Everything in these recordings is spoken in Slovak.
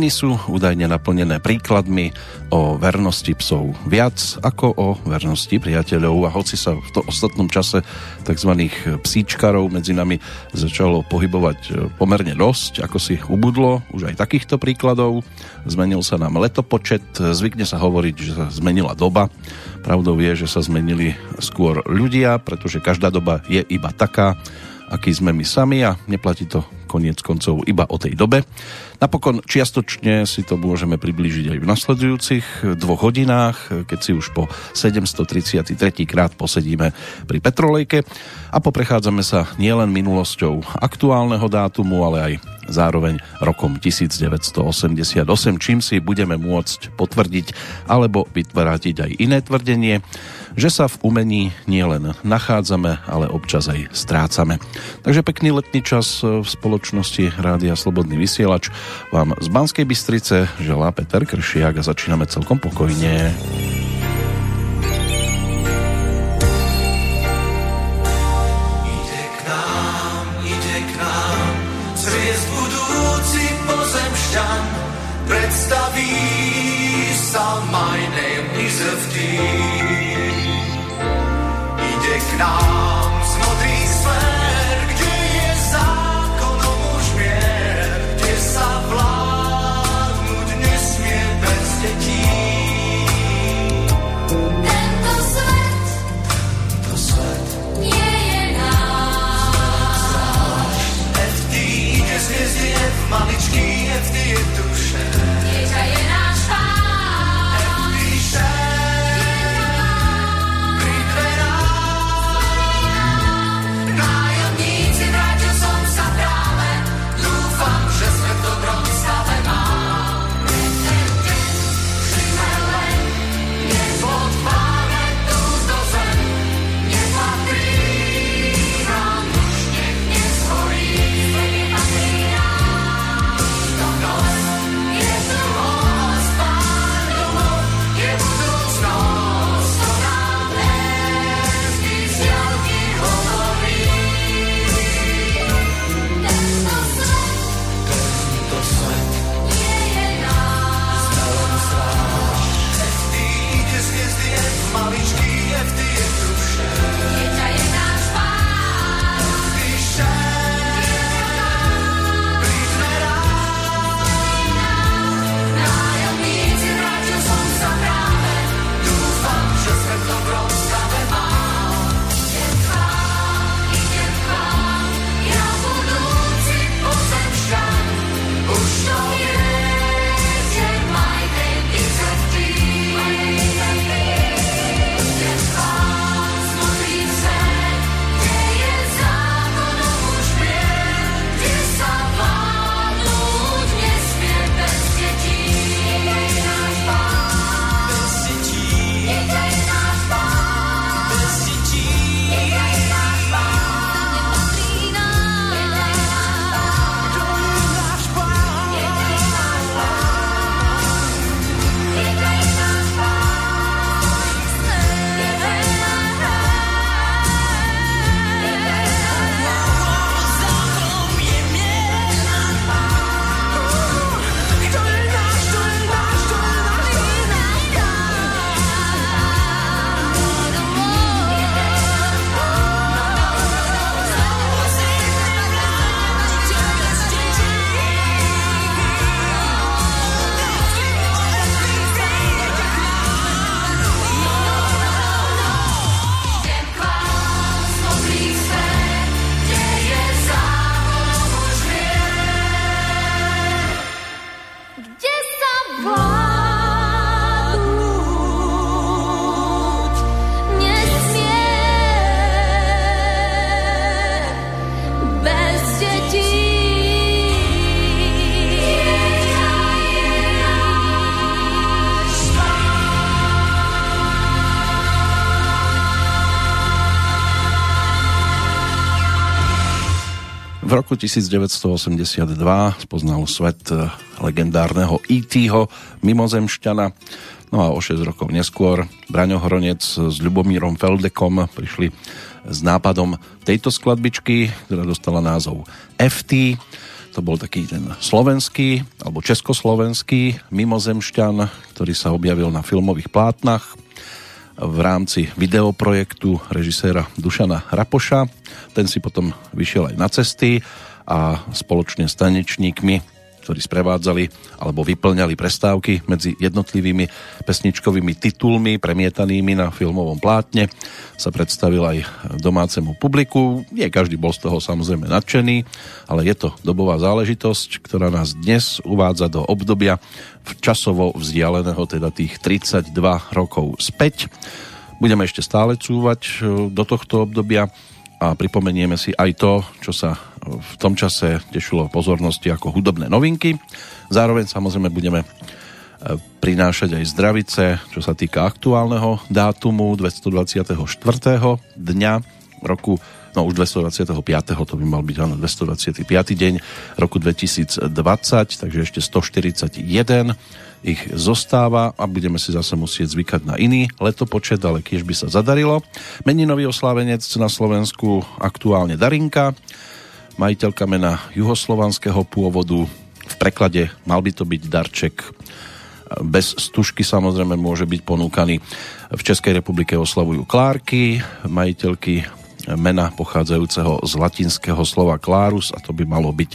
Dejiny sú údajne naplnené príkladmi o vernosti psov. Viac ako o vernosti priateľov. A hoci sa v to ostatnom čase tzv. psíčkarov medzi nami začalo pohybovať pomerne dosť, ako si ubudlo už aj takýchto príkladov, zmenil sa nám letopočet, zvykne sa hovoriť, že sa zmenila doba, pravdou je, že sa zmenili skôr ľudia, pretože každá doba je iba taká, aký sme my sami a neplatí to koniec koncov iba o tej dobe. Napokon čiastočne si to môžeme priblížiť aj v nasledujúcich dvoch hodinách, keď si už po 733. krát posedíme pri Petrolejke a poprechádzame sa nielen minulosťou aktuálneho dátumu, ale aj zároveň rokom 1988, čím si budeme môcť potvrdiť alebo vytvrátiť aj iné tvrdenie, že sa v umení nielen nachádzame, ale občas aj strácame. Takže pekný letný čas v spoločnosti Rádia Slobodný vysielač vám z Banskej Bystrice želá Peter Kršiak a začíname celkom pokojne. V roku 1982 spoznal svet eh, legendárneho E.T.ho mimozemšťana. No a o 6 rokov neskôr Braňo Hronec s Ľubomírom Feldekom prišli s nápadom tejto skladbičky, ktorá dostala názov FT. To bol taký ten slovenský alebo československý mimozemšťan, ktorý sa objavil na filmových plátnach v rámci videoprojektu režiséra Dušana Rapoša. Ten si potom vyšiel aj na cesty a spoločne s tanečníkmi ktorí sprevádzali alebo vyplňali prestávky medzi jednotlivými pesničkovými titulmi premietanými na filmovom plátne sa predstavil aj domácemu publiku. Nie každý bol z toho samozrejme nadšený, ale je to dobová záležitosť, ktorá nás dnes uvádza do obdobia časovo vzdialeného, teda tých 32 rokov späť. Budeme ešte stále cúvať e, do tohto obdobia a pripomenieme si aj to, čo sa v tom čase tešilo pozornosti ako hudobné novinky. Zároveň samozrejme budeme e, prinášať aj zdravice, čo sa týka aktuálneho dátumu 224. dňa roku no už 225. to by mal byť áno, 225. deň roku 2020, takže ešte 141 ich zostáva a budeme si zase musieť zvykať na iný letopočet, ale kiež by sa zadarilo. Meninový oslávenec na Slovensku aktuálne Darinka, majiteľka mena juhoslovanského pôvodu, v preklade mal by to byť darček bez stužky samozrejme môže byť ponúkaný. V Českej republike oslavujú Klárky, majiteľky mena pochádzajúceho z latinského slova Klárus a to by malo byť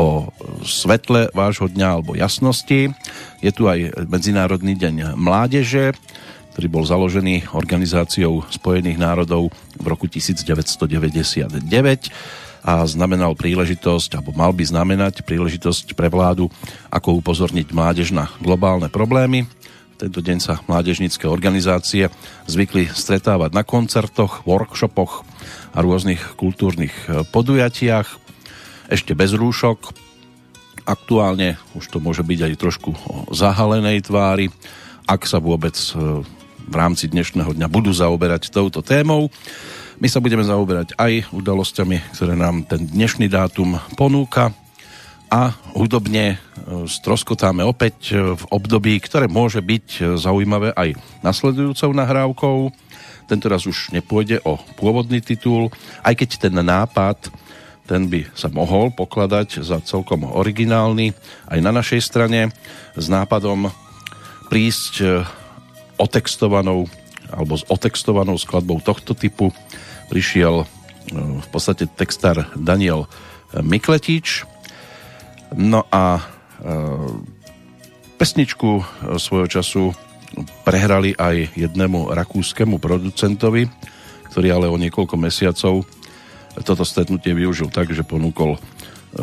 o svetle vášho dňa alebo jasnosti. Je tu aj Medzinárodný deň mládeže, ktorý bol založený Organizáciou spojených národov v roku 1999 a znamenal príležitosť, alebo mal by znamenať príležitosť pre vládu, ako upozorniť mládež na globálne problémy. Tento deň sa mládežnícke organizácie zvykli stretávať na koncertoch, workshopoch a rôznych kultúrnych podujatiach ešte bez rúšok. Aktuálne už to môže byť aj trošku o zahalenej tvári, ak sa vôbec e, v rámci dnešného dňa budú zaoberať touto témou. My sa budeme zaoberať aj udalosťami, ktoré nám ten dnešný dátum ponúka a hudobne e, stroskotáme opäť e, v období, ktoré môže byť zaujímavé aj nasledujúcou nahrávkou. Tentoraz už nepôjde o pôvodný titul, aj keď ten nápad ten by sa mohol pokladať za celkom originálny aj na našej strane s nápadom prísť e, otextovanou alebo s otextovanou skladbou tohto typu prišiel e, v podstate textár Daniel Mikletič. No a e, pesničku svojho času prehrali aj jednému rakúskému producentovi, ktorý ale o niekoľko mesiacov toto stretnutie využil tak, že ponúkol e,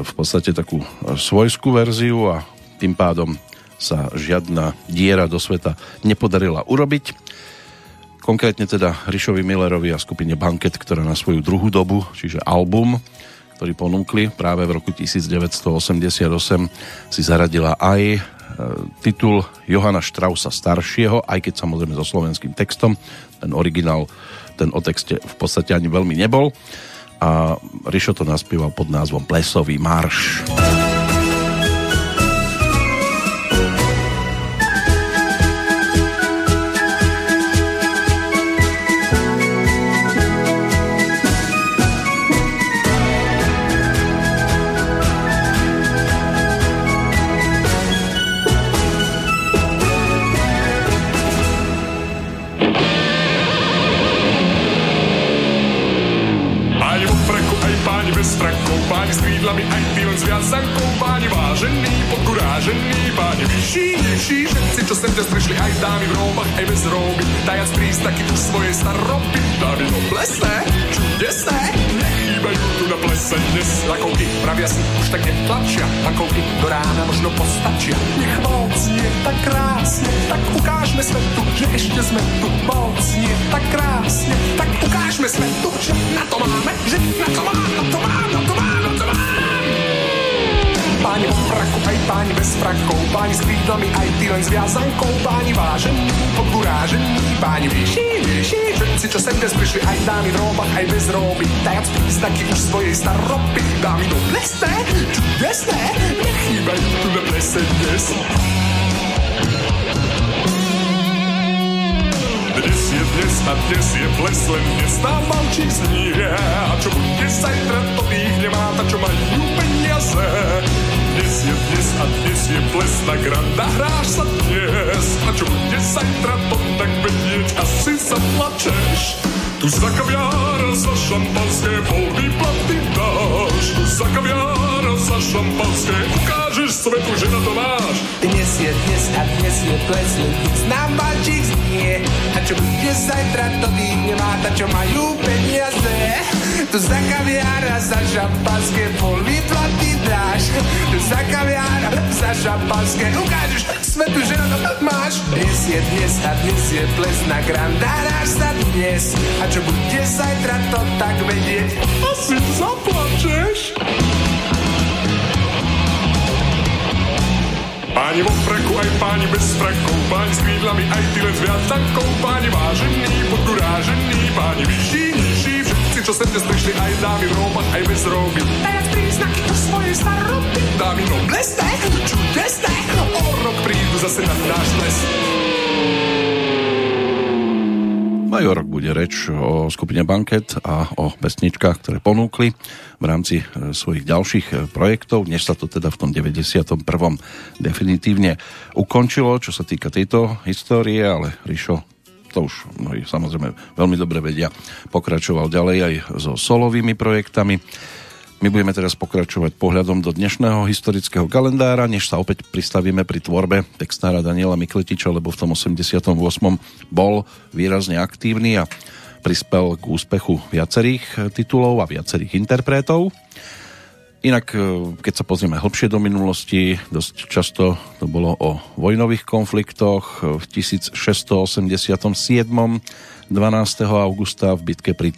v podstate takú e, svojskú verziu a tým pádom sa žiadna diera do sveta nepodarila urobiť. Konkrétne teda Rišovi Millerovi a skupine Banket, ktorá na svoju druhú dobu, čiže album, ktorý ponúkli práve v roku 1988, si zaradila aj e, titul Johana Strausa staršieho, aj keď samozrejme so slovenským textom. Ten originál, ten o texte v podstate ani veľmi nebol a Rišo to naspieval pod názvom Plesový marš. aj s dámy v roubách aj bez rouk. Dajac prístaky tu svoje staroby, davino plesné, čudesné, nechýbajú tu na plese dnes. Lakovky pravia si už tak netlačia, lakovky do rána možno postačia. Nech moc je tak krásne, tak ukážme svetu, že ešte sme tu. Moc je tak krásne, tak ukážme svetu, že na to máme, že na to máme, na to máme, na to máme. Páň v fraku, aj páň bez frakov Páň s krídlami, aj ty len s viazankou Páni vážení, odburážení Páni vyšší, vyšší Všetci, čo sem dnes prišli, aj dámy v róbach, aj bez róby Dajac príznaky už svojej staroby Dámy no do plesné, čudesné Nechýbajú tu na plese dnes Dnes je dnes a dnes je ples, len dnes nám malčík znie. A čo bude zajtra, to tých nemá, ta čo majú peniaze. Dnes je dnes a dnes je ples, na granda hráš sa dnes. A čo bude zajtra, to tak vedieť, asi sa plačeš. Tu za kaviár, za šampanské, pol výplaty dáš. Tu za kaviár, za šampanské, ukážeš svetu, že na to máš. Dnes je dnes a dnes je ples, len nám balčík znie. A čo bude zajtra, to tých nemá, ta čo majú peniaze. Tu za kaviár a za šampanské, pol výplaty dáš. Tu za kaviár a za šampanské, ukážeš svetu, že na to máš. Dnes je dnes a dnes je ples, na grandáráš sa dnes. A čo bude zajtra, to tak vedieť, asi zaplačeš. Páni vo freku, aj páni bez frekov, páni s krídlami, aj ty len s viac tankov, páni vážení, podgurážení, páni vyšší, nižší, všetci, čo sem dnes prišli, aj dámy v róbach, aj bez róby. Dajac príznaky o svojej staroby. Dámy noblesné, čudesné, o rok prídu zase na náš les. Aj bude reč o skupine Banket a o pesničkách, ktoré ponúkli v rámci e, svojich ďalších e, projektov, než sa to teda v tom 91. definitívne ukončilo, čo sa týka tejto histórie, ale Rišo to už mnohí samozrejme veľmi dobre vedia, pokračoval ďalej aj so solovými projektami. My budeme teraz pokračovať pohľadom do dnešného historického kalendára, než sa opäť pristavíme pri tvorbe textára Daniela Mikletiča, lebo v tom 88. bol výrazne aktívny a prispel k úspechu viacerých titulov a viacerých interpretov. Inak, e, keď sa pozrieme hlbšie do minulosti, dosť často to bolo o vojnových konfliktoch. V 1687. 12. augusta v bitke pri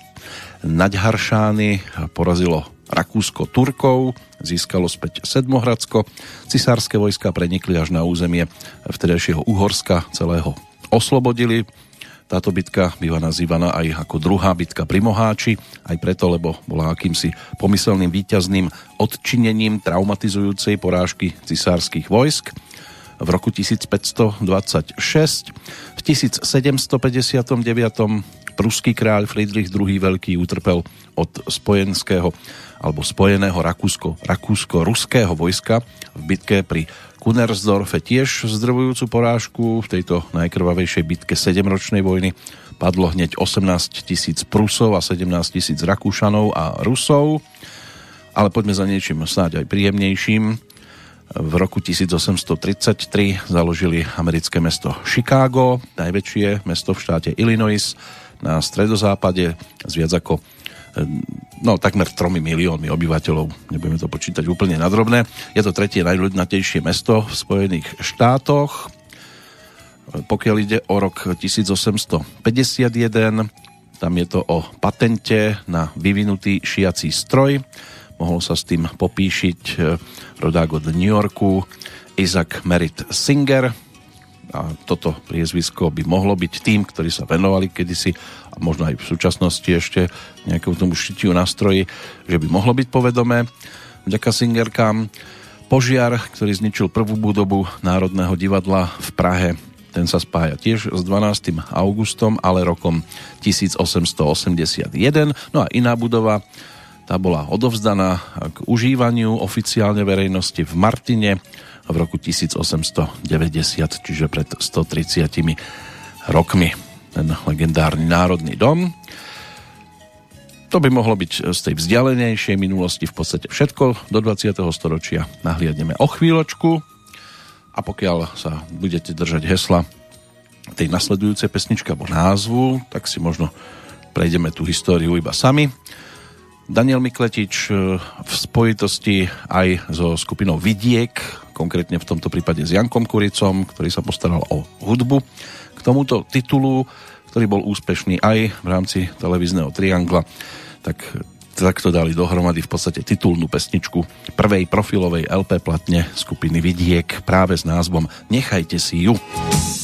Naďharšány porazilo Rakúsko Turkov, získalo späť Sedmohradsko, cisárske vojska prenikli až na územie vtedajšieho Uhorska, celého oslobodili. Táto bitka býva nazývaná aj ako druhá bitka pri Moháči, aj preto, lebo bola akýmsi pomyselným víťazným odčinením traumatizujúcej porážky cisárskych vojsk v roku 1526. V 1759. pruský kráľ Friedrich II. Veľký utrpel od spojenského alebo spojeného Rakúsko, Rakúsko-ruského vojska v bitke pri Kunersdorfe tiež zdrvujúcu porážku. V tejto najkrvavejšej bitke 7-ročnej vojny padlo hneď 18 tisíc Prusov a 17 tisíc Rakúšanov a Rusov. Ale poďme za niečím snáď aj príjemnejším. V roku 1833 založili americké mesto Chicago, najväčšie mesto v štáte Illinois na stredozápade s viac ako no takmer 3 miliónmi obyvateľov, nebudeme to počítať úplne nadrobné. Je to tretie najľudnatejšie mesto v Spojených štátoch. Pokiaľ ide o rok 1851, tam je to o patente na vyvinutý šiací stroj. Mohol sa s tým popíšiť eh, rodák od New Yorku Isaac Merritt Singer, a toto priezvisko by mohlo byť tým, ktorí sa venovali kedysi možno aj v súčasnosti ešte nejakému tomu šitiu nástroji, že by mohlo byť povedomé. Vďaka Singerkám požiar, ktorý zničil prvú budobu Národného divadla v Prahe, ten sa spája tiež s 12. augustom, ale rokom 1881. No a iná budova, tá bola odovzdaná k užívaniu oficiálne verejnosti v Martine v roku 1890, čiže pred 130 rokmi. Ten legendárny Národný dom. To by mohlo byť z tej vzdialenejšej minulosti v podstate všetko. Do 20. storočia nahliadneme o chvíľočku a pokiaľ sa budete držať hesla tej nasledujúcej pesničky alebo názvu, tak si možno prejdeme tú históriu iba sami. Daniel Mikletič e, v spojitosti aj so skupinou Vidiek, konkrétne v tomto prípade s Jankom Kuricom, ktorý sa postaral o hudbu k tomuto titulu, ktorý bol úspešný aj v rámci televízneho triangla, tak takto dali dohromady v podstate titulnú pesničku prvej profilovej LP platne skupiny Vidiek práve s názvom Nechajte si ju. Keď mi ju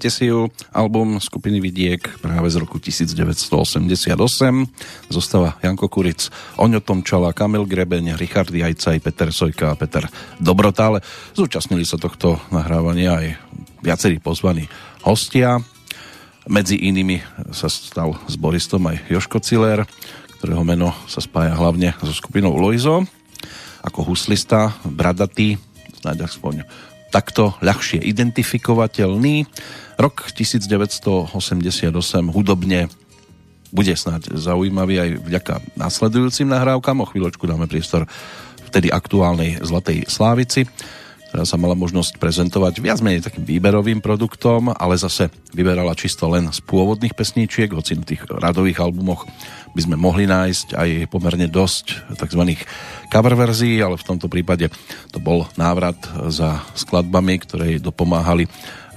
Nechajte si ju, album skupiny Vidiek práve z roku 1988. Zostáva Janko Kuric, Oňo Tomčala, Kamil Grebeň, Richard Jajcaj, Peter Sojka a Peter Dobrota, ale zúčastnili sa tohto nahrávania aj viacerí pozvaní hostia. Medzi inými sa stal s Boristom aj Joško Ciler, ktorého meno sa spája hlavne so skupinou Loizo. Ako huslista, bradatý, snáď aspoň takto ľahšie identifikovateľný. Rok 1988 hudobne bude snáď zaujímavý aj vďaka následujúcim nahrávkam. O chvíľočku dáme priestor vtedy aktuálnej Zlatej Slávici, ktorá sa mala možnosť prezentovať viac menej takým výberovým produktom, ale zase vyberala čisto len z pôvodných pesníčiek, hoci na tých radových albumoch by sme mohli nájsť aj pomerne dosť tzv. cover verzií, ale v tomto prípade to bol návrat za skladbami, ktoré dopomáhali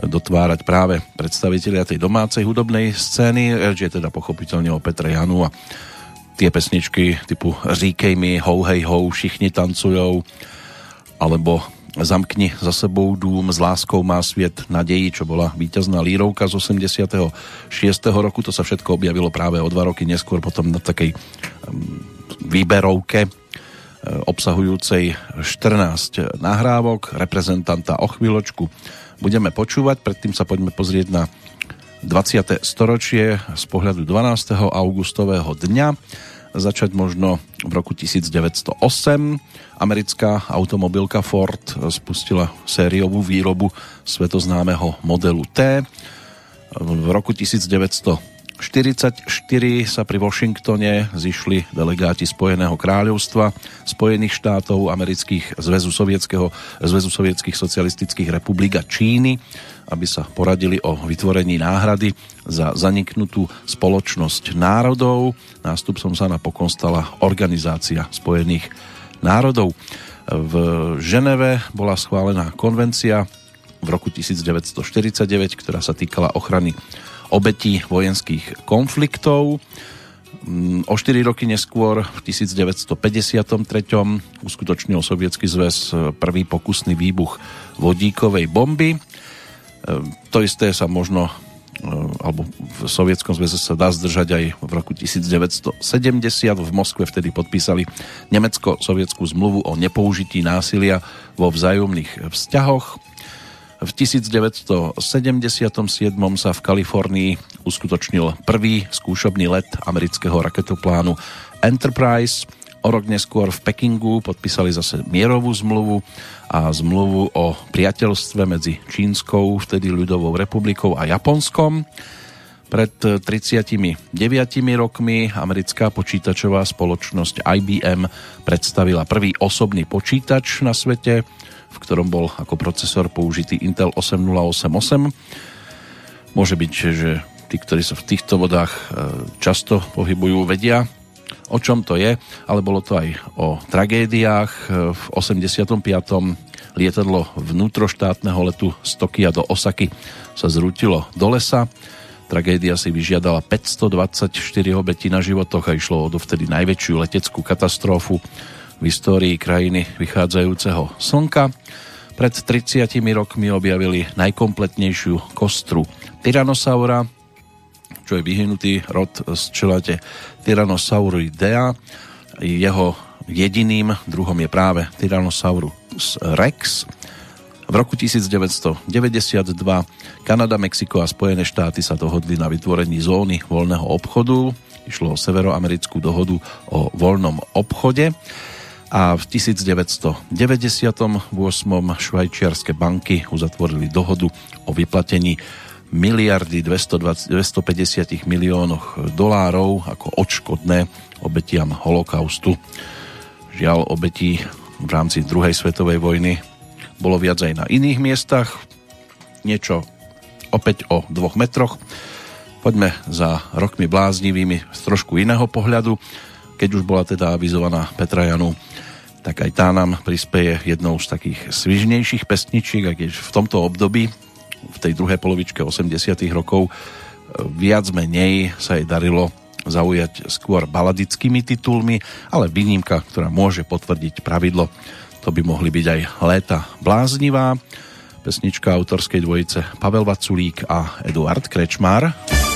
dotvárať práve predstavitelia tej domácej hudobnej scény, reč je teda pochopiteľne o Petre Janu a tie pesničky typu Říkej mi, hou hej hou, všichni tancujú, alebo Zamkni za sebou dům, s láskou má sviet nadejí, čo bola víťazná lírovka z 86. roku. To sa všetko objavilo práve o dva roky neskôr potom na takej výberovke e, obsahujúcej 14 nahrávok reprezentanta o chvíľočku budeme počúvať. Predtým sa poďme pozrieť na 20. storočie z pohľadu 12. augustového dňa začať možno v roku 1908. Americká automobilka Ford spustila sériovú výrobu svetoznámeho modelu T. V roku 1944 sa pri Washingtone zišli delegáti Spojeného kráľovstva, Spojených štátov, amerických zväzu sovietského, zväzu sovietských socialistických republik a Číny aby sa poradili o vytvorení náhrady za zaniknutú spoločnosť národov. Nástupcom sa napokon stala Organizácia spojených národov. V Ženeve bola schválená konvencia v roku 1949, ktorá sa týkala ochrany obetí vojenských konfliktov. Mm, o 4 roky neskôr, v 1953. uskutočnil Sovietský zväz prvý pokusný výbuch vodíkovej bomby. Ehm, to isté sa možno ehm, alebo v Sovietskom zväze sa dá zdržať aj v roku 1970. V Moskve vtedy podpísali Nemecko-sovietskú zmluvu o nepoužití násilia vo vzájomných vzťahoch. V 1977 sa v Kalifornii uskutočnil prvý skúšobný let amerického raketoplánu Enterprise. O rok neskôr v Pekingu podpísali zase mierovú zmluvu a zmluvu o priateľstve medzi Čínskou, vtedy ľudovou republikou a Japonskom. Pred 39 rokmi americká počítačová spoločnosť IBM predstavila prvý osobný počítač na svete, v ktorom bol ako procesor použitý Intel 8088. Môže byť, že tí, ktorí sa v týchto vodách e, často pohybujú, vedia, o čom to je, ale bolo to aj o tragédiách. V 85. lietadlo vnútroštátneho letu z Tokia do Osaky sa zrútilo do lesa. Tragédia si vyžiadala 524 obetí na životoch a išlo o dovtedy najväčšiu leteckú katastrofu v histórii krajiny vychádzajúceho slnka. Pred 30 rokmi objavili najkompletnejšiu kostru Tyrannosaura, čo je vyhnutý rod z čelate Tyrannosauridea. Jeho jediným druhom je práve Tyrannosaurus rex. V roku 1992 Kanada, Mexiko a Spojené štáty sa dohodli na vytvorení zóny voľného obchodu. Išlo o severoamerickú dohodu o voľnom obchode a v 1998 švajčiarske banky uzatvorili dohodu o vyplatení miliardy 220, 250 miliónoch dolárov ako odškodné obetiam holokaustu. Žiaľ, obetí v rámci druhej svetovej vojny bolo viac aj na iných miestach. Niečo opäť o dvoch metroch. Poďme za rokmi bláznivými z trošku iného pohľadu. Keď už bola teda avizovaná Petra Janu, tak aj tá nám prispieje jednou z takých svižnejších pesničiek, aj keď v tomto období v tej druhej polovičke 80 rokov viac menej sa jej darilo zaujať skôr baladickými titulmi, ale výnimka, ktorá môže potvrdiť pravidlo, to by mohli byť aj Léta bláznivá. pesnička autorskej dvojice Pavel Vaculík a Eduard Krečmár. tými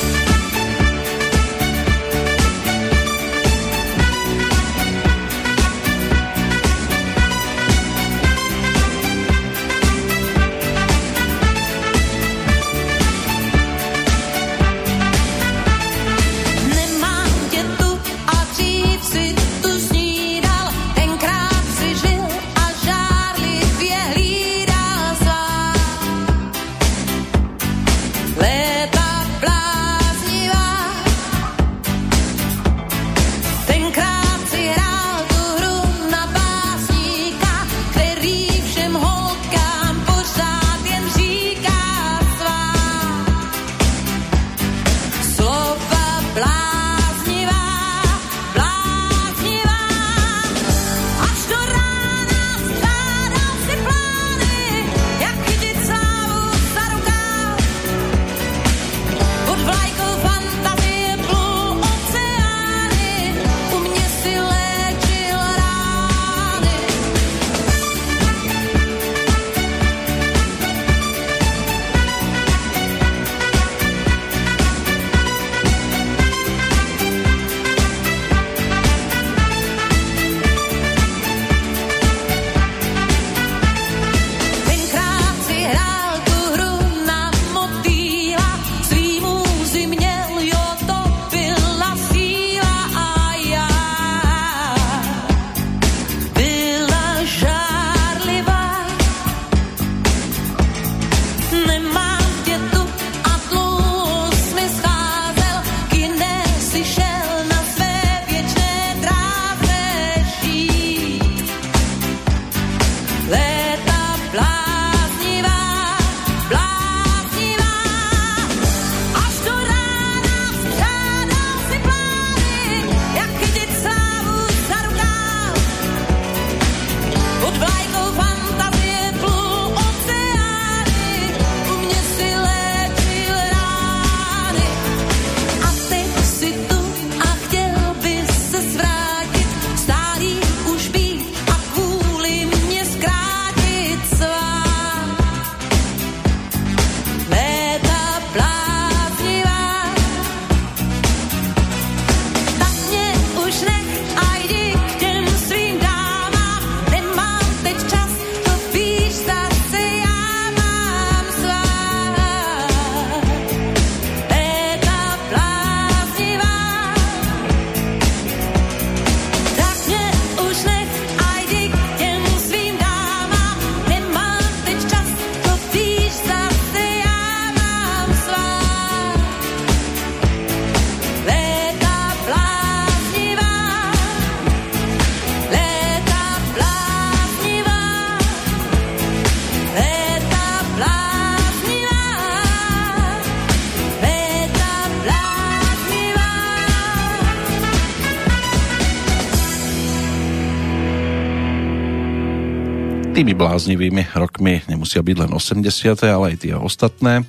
bláznivými rokmi nemusia byť len 80., ale aj tie ostatné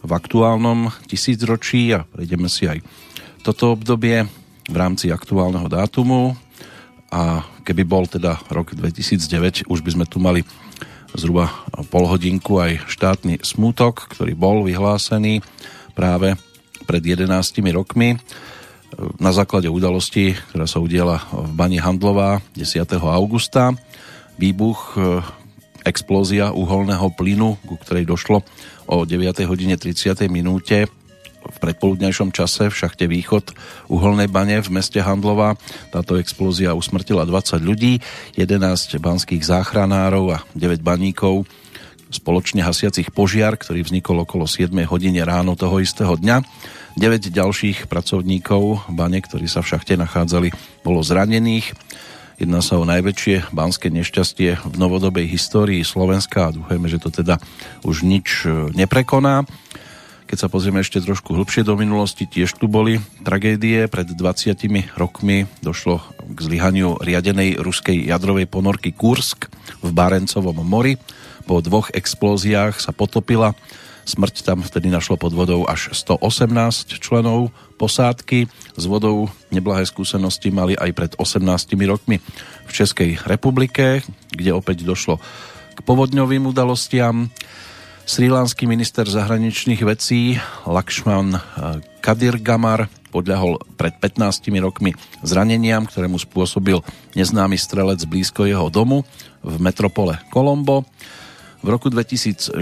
v aktuálnom tisícročí a prejdeme si aj toto obdobie v rámci aktuálneho dátumu a keby bol teda rok 2009, už by sme tu mali zhruba pol hodinku aj štátny smutok, ktorý bol vyhlásený práve pred 11 rokmi na základe udalosti, ktorá sa udiela v Bani Handlová 10. augusta výbuch, explózia uholného plynu, ku ktorej došlo o 9. hodine 30. minúte v predpoludnejšom čase v šachte Východ uholnej bane v meste Handlova. Táto explózia usmrtila 20 ľudí, 11 banských záchranárov a 9 baníkov spoločne hasiacich požiar, ktorý vznikol okolo 7 hodine ráno toho istého dňa. 9 ďalších pracovníkov bane, ktorí sa v šachte nachádzali, bolo zranených. Jedná sa o najväčšie banské nešťastie v novodobej histórii Slovenska a dúfajme, že to teda už nič e, neprekoná. Keď sa pozrieme ešte trošku hlbšie do minulosti, tiež tu boli tragédie. Pred 20 rokmi došlo k zlyhaniu riadenej ruskej jadrovej ponorky Kursk v Barencovom mori. Po dvoch explóziách sa potopila Smrť tam vtedy našlo pod vodou až 118 členov posádky. S vodou neblahé skúsenosti mali aj pred 18 rokmi v Českej republike, kde opäť došlo k povodňovým udalostiam. Srilánsky minister zahraničných vecí Lakshman eh, Kadirgamar podľahol pred 15 rokmi zraneniam, ktoré mu spôsobil neznámy strelec blízko jeho domu v metropole Kolombo. V roku 2006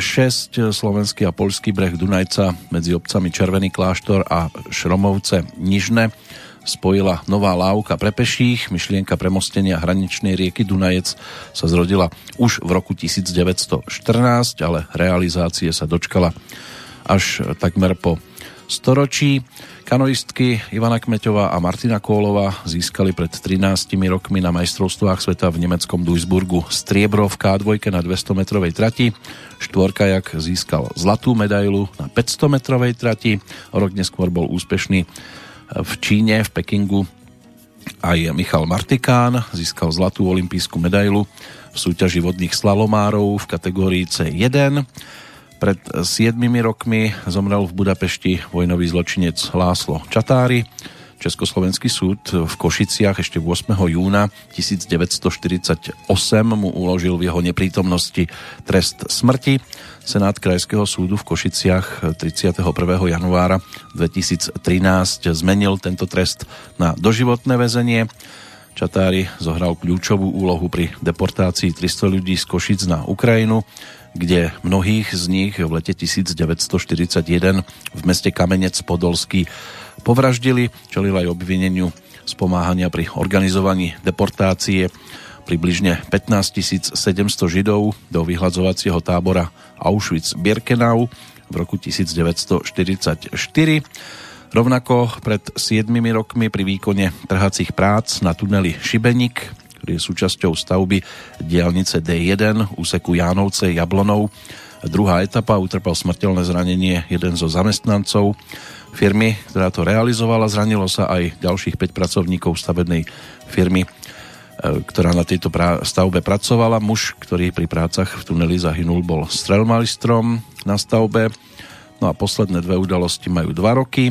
slovenský a polský breh Dunajca medzi obcami Červený kláštor a Šromovce Nižne spojila nová lávka pre peších. Myšlienka premostenia hraničnej rieky Dunajec sa zrodila už v roku 1914, ale realizácie sa dočkala až takmer po storočí. Kanoistky Ivana Kmeťová a Martina Kólova získali pred 13 rokmi na majstrovstvách sveta v nemeckom Duisburgu striebro v K2 na 200 metrovej trati. Štvorkajak získal zlatú medailu na 500 metrovej trati. O rok neskôr bol úspešný v Číne, v Pekingu aj Michal Martikán získal zlatú olimpijskú medailu v súťaži vodných slalomárov v kategórii C1. Pred 7 rokmi zomrel v Budapešti vojnový zločinec Láslo Čatári. Československý súd v Košiciach ešte 8. júna 1948 mu uložil v jeho neprítomnosti trest smrti. Senát Krajského súdu v Košiciach 31. januára 2013 zmenil tento trest na doživotné väzenie. Čatári zohral kľúčovú úlohu pri deportácii 300 ľudí z Košic na Ukrajinu, kde mnohých z nich v lete 1941 v meste Kamenec Podolský povraždili, čelil aj obvineniu z pomáhania pri organizovaní deportácie približne 15 700 Židov do vyhľadzovacieho tábora Auschwitz-Birkenau v roku 1944. Rovnako pred 7 rokmi pri výkone trhacích prác na tuneli Šibenik, ktorý je súčasťou stavby diálnice D1 úseku Jánovce Jablonov, druhá etapa utrpel smrteľné zranenie jeden zo zamestnancov firmy, ktorá to realizovala. Zranilo sa aj ďalších 5 pracovníkov stavebnej firmy E, ktorá na tejto stavbe pracovala. Muž, ktorý pri prácach v tuneli zahynul, bol strelmalistrom na stavbe. No a posledné dve udalosti majú dva roky.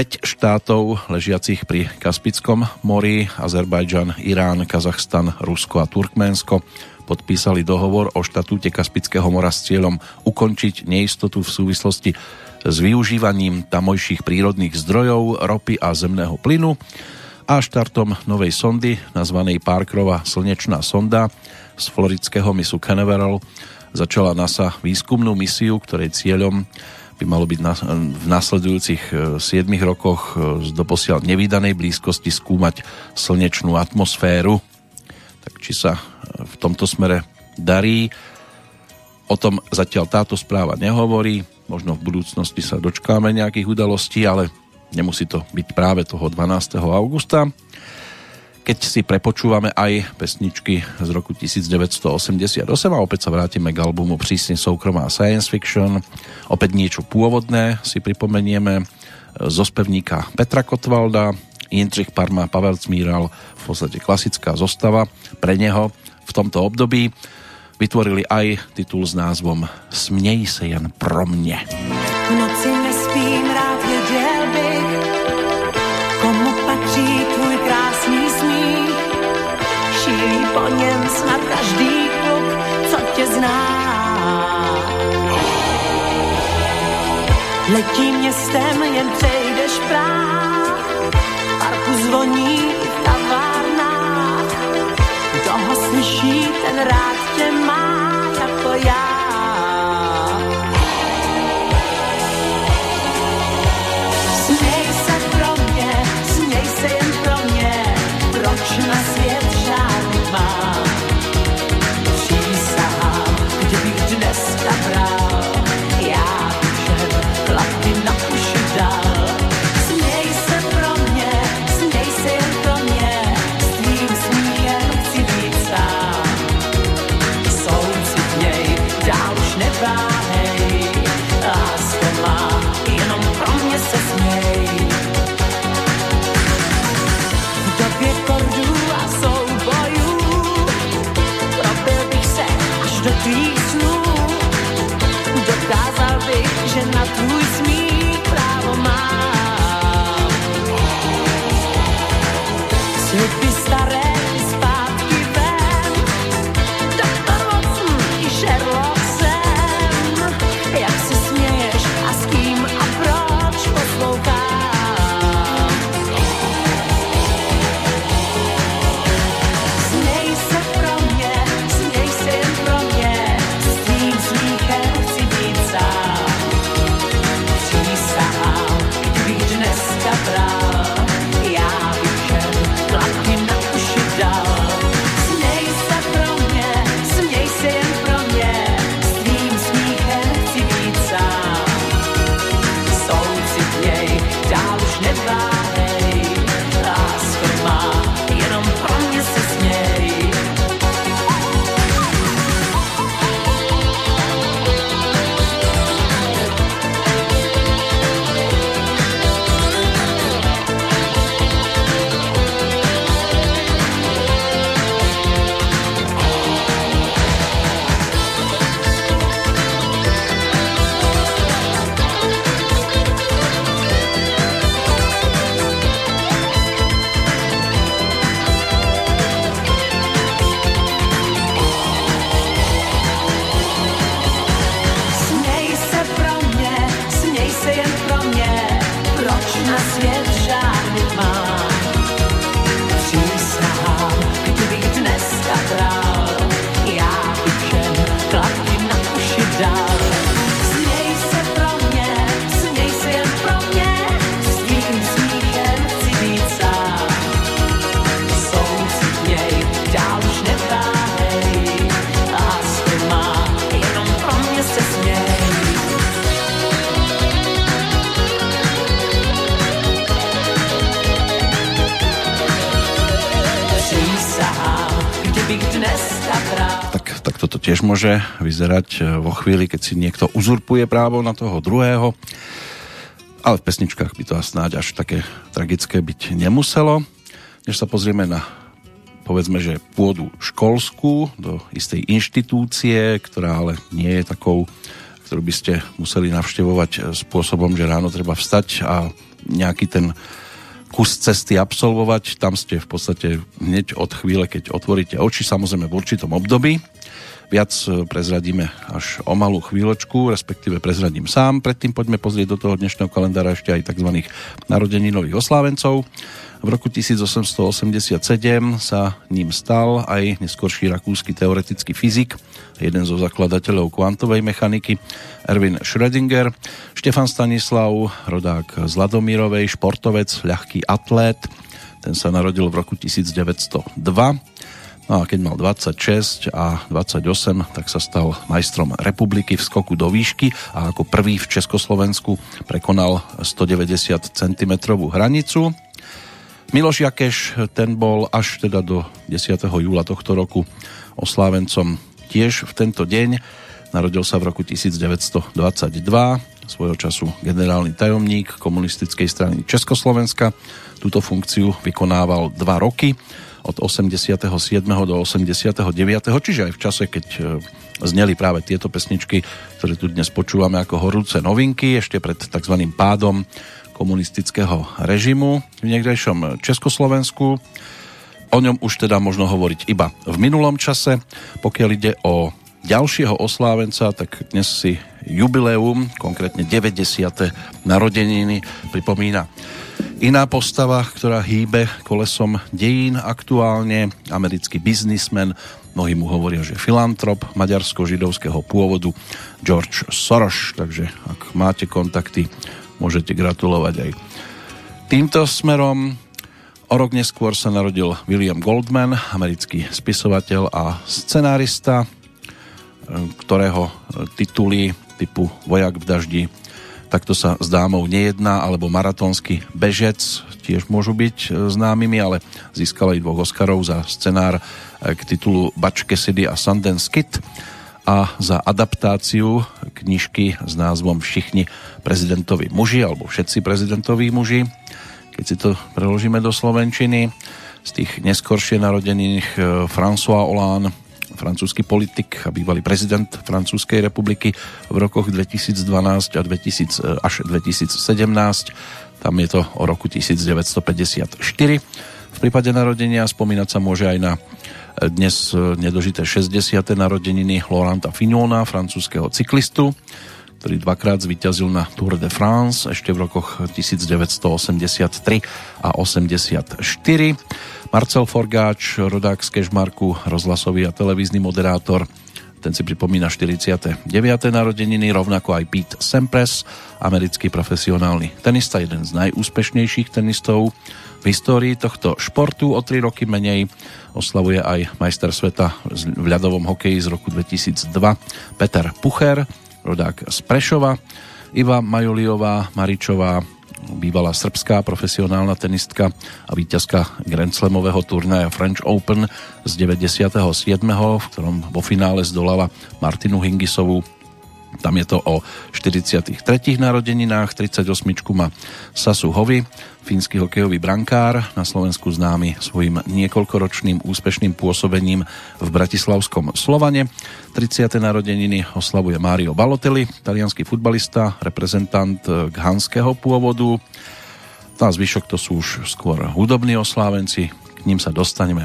5 štátov ležiacich pri Kaspickom mori, Azerbajdžan, Irán, Kazachstan, Rusko a Turkménsko podpísali dohovor o štatúte Kaspického mora s cieľom ukončiť neistotu v súvislosti s využívaním tamojších prírodných zdrojov, ropy a zemného plynu a štartom novej sondy nazvanej Parkerova slnečná sonda. Z floridského misu Canaveral začala NASA výskumnú misiu, ktorej cieľom by malo byť v nasledujúcich 7 e, rokoch e, z doposiaľ nevýdanej blízkosti skúmať slnečnú atmosféru. Tak či sa e, v tomto smere darí, o tom zatiaľ táto správa nehovorí. Možno v budúcnosti sa dočkáme nejakých udalostí, ale Nemusí to byť práve toho 12. augusta. Keď si prepočúvame aj pesničky z roku 1988 a opäť sa vrátime k albumu Prísne soukromá science fiction, opäť niečo pôvodné si pripomenieme zo spevníka Petra Kotvalda, Jindřich Parma, Pavel Cmíral, v podstate klasická zostava pre neho v tomto období. Vytvorili aj titul s názvom Smnej se jen pro mne. V noci každý kluk, co tě zná. Letí městem, jen přejdeš práv, parku zvoní v kavárnách. Kdo ho slyší, ten rád tě má jako já. na svět žádný mám. Môže vyzerať e, vo chvíli, keď si niekto uzurpuje právo na toho druhého. Ale v pesničkách by to snáď až také tragické byť nemuselo. Než sa pozrieme na povedzme, že pôdu školskú do istej inštitúcie, ktorá ale nie je takou, ktorú by ste museli navštevovať e, spôsobom, že ráno treba vstať a nejaký ten kus cesty absolvovať. Tam ste v podstate hneď od chvíle, keď otvoríte oči, samozrejme v určitom období. Viac e, prezradíme až o malú chvíľočku, respektíve prezradím sám. Predtým poďme pozrieť do toho dnešného kalendára ešte aj tzv. nových oslávencov. V roku 1887 sa ním stal aj neskorší rakúsky teoretický fyzik, jeden zo zakladateľov kvantovej mechaniky, Erwin Schrödinger, Štefan Stanislav, rodák z Ladomírovej, športovec, ľahký atlét, ten sa narodil v roku 1902. No a keď mal 26 a 28, tak sa stal majstrom republiky v skoku do výšky a ako prvý v Československu prekonal 190 cm hranicu. Miloš Jakeš, ten bol až teda do 10. júla tohto roku oslávencom tiež v tento deň. Narodil sa v roku 1922, svojho času generálny tajomník komunistickej strany Československa. Túto funkciu vykonával dva roky od 87. do 89. Čiže aj v čase, keď e, zneli práve tieto pesničky, ktoré tu dnes počúvame ako horúce novinky, ešte pred tzv. pádom komunistického režimu v niekdejšom Československu. O ňom už teda možno hovoriť iba v minulom čase. Pokiaľ ide o ďalšieho oslávenca, tak dnes si jubileum, konkrétne 90. narodeniny, pripomína iná postava, ktorá hýbe kolesom dejín aktuálne, americký biznismen, mnohí mu hovoria, že filantrop maďarsko-židovského pôvodu George Soros, takže ak máte kontakty môžete gratulovať aj týmto smerom. O rok neskôr sa narodil William Goldman, americký spisovateľ a scenárista, ktorého tituly typu Vojak v daždi takto sa s dámou nejedná, alebo maratónsky bežec tiež môžu byť známymi, ale získal aj dvoch Oscarov za scenár k titulu Bač Cassidy a Sundance Kid a za adaptáciu knižky s názvom Všichni prezidentovi muži alebo Všetci prezidentoví muži. Keď si to preložíme do Slovenčiny, z tých neskoršie narodených e, François Hollande, francúzsky politik a bývalý prezident Francúzskej republiky v rokoch 2012 a 2000, e, až 2017. Tam je to o roku 1954. V prípade narodenia spomínať sa môže aj na dnes e, nedožité 60. narodeniny Laurenta Fignona, francúzského cyklistu, ktorý dvakrát zvíťazil na Tour de France ešte v rokoch 1983 a 84. Marcel Forgáč, rodák z Kešmarku, rozhlasový a televízny moderátor, ten si pripomína 49. narodeniny, rovnako aj Pete Sampras, americký profesionálny tenista, jeden z najúspešnejších tenistov v histórii tohto športu. O 3 roky menej oslavuje aj majster sveta v ľadovom hokeji z roku 2002 Peter Pucher, rodák z Prešova, Iva Majuliová Maričová, bývalá srbská profesionálna tenistka a víťazka Grand Slamového turnaja French Open z 97., v ktorom vo finále zdolala Martinu Hingisovú tam je to o 43. narodeninách, 38. má Sasu Hovi, fínsky hokejový brankár, na Slovensku známy svojim niekoľkoročným úspešným pôsobením v Bratislavskom Slovane. 30. narodeniny oslavuje Mario Balotelli, talianský futbalista, reprezentant ghanského pôvodu. A zvyšok to sú už skôr hudobní oslávenci, k ním sa dostaneme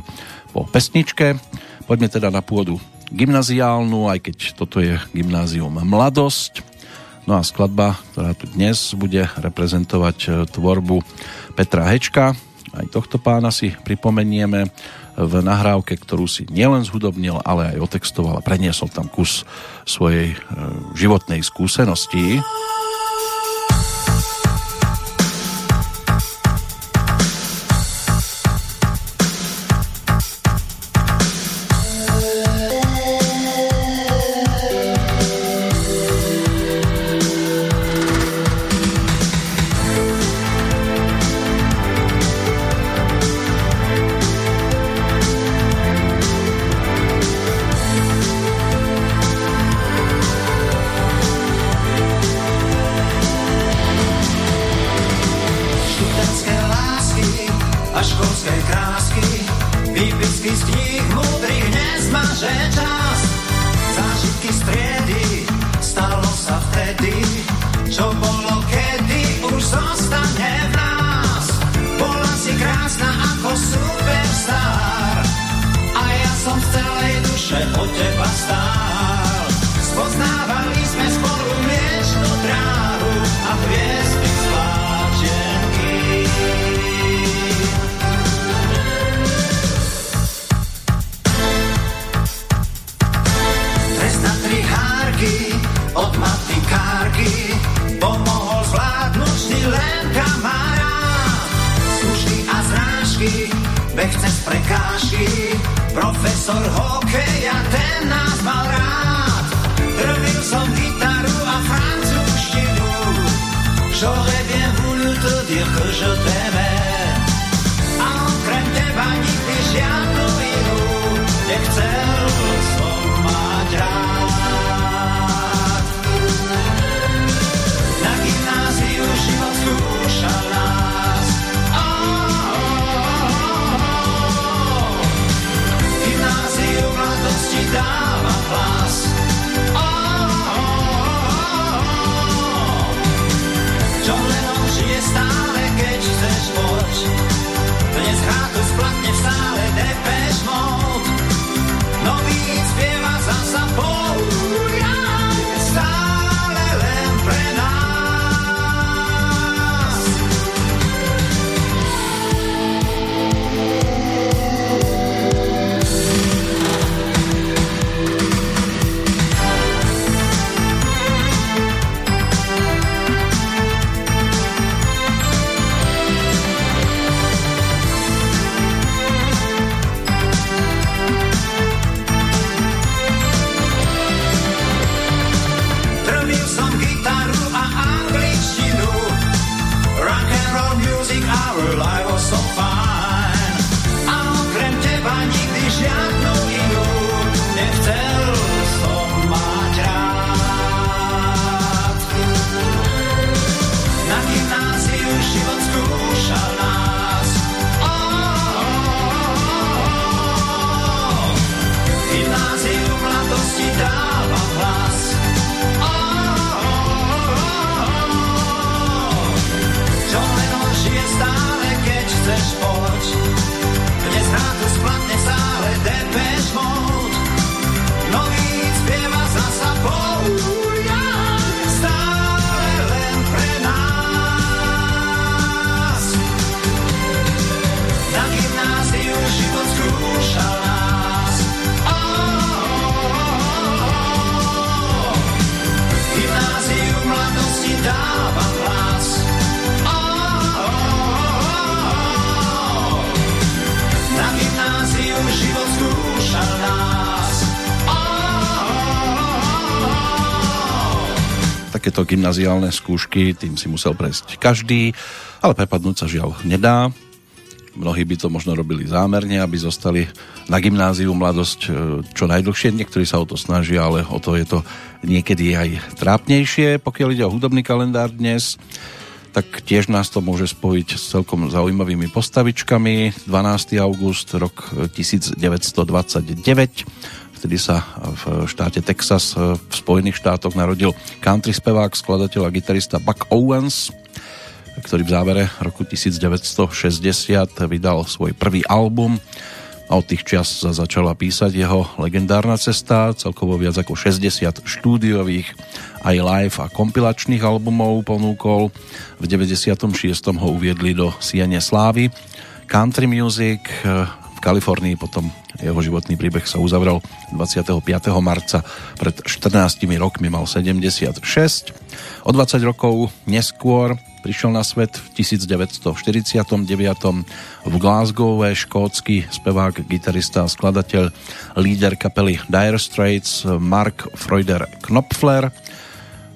po pesničke. Poďme teda na pôdu gymnaziálnu, aj keď toto je gymnázium Mladosť. No a skladba, ktorá tu dnes bude reprezentovať e, tvorbu Petra Hečka, aj tohto pána si pripomenieme v nahrávke, ktorú si nielen zhudobnil, ale aj otextoval a preniesol tam kus svojej e, životnej skúsenosti. Gymnaziálne skúšky, tým si musel prejsť každý, ale prepadnúť sa žiaľ nedá. Mnohí by to možno robili zámerne, aby zostali na gymnáziu mladosť e, čo najdlhšie. Niektorí sa o to snažia, ale o to je to niekedy aj trápnejšie. Pokiaľ ide o hudobný kalendár dnes, tak tiež nás to môže spojiť s celkom zaujímavými postavičkami. 12. august, rok 1929. Vtedy sa v štáte Texas v Spojených štátoch narodil country spevák, skladateľ a gitarista Buck Owens, ktorý v závere roku 1960 vydal svoj prvý album a od tých čias sa začala písať jeho legendárna cesta, celkovo viac ako 60 štúdiových aj live a kompilačných albumov ponúkol. V 96. ho uviedli do Siene Slávy. Country Music v Kalifornii potom jeho životný príbeh sa uzavrel 25. marca pred 14 rokmi mal 76. O 20 rokov neskôr prišiel na svet v 1949. v Glasgow škótsky spevák, gitarista skladateľ, líder kapely Dire Straits Mark Freuder Knopfler.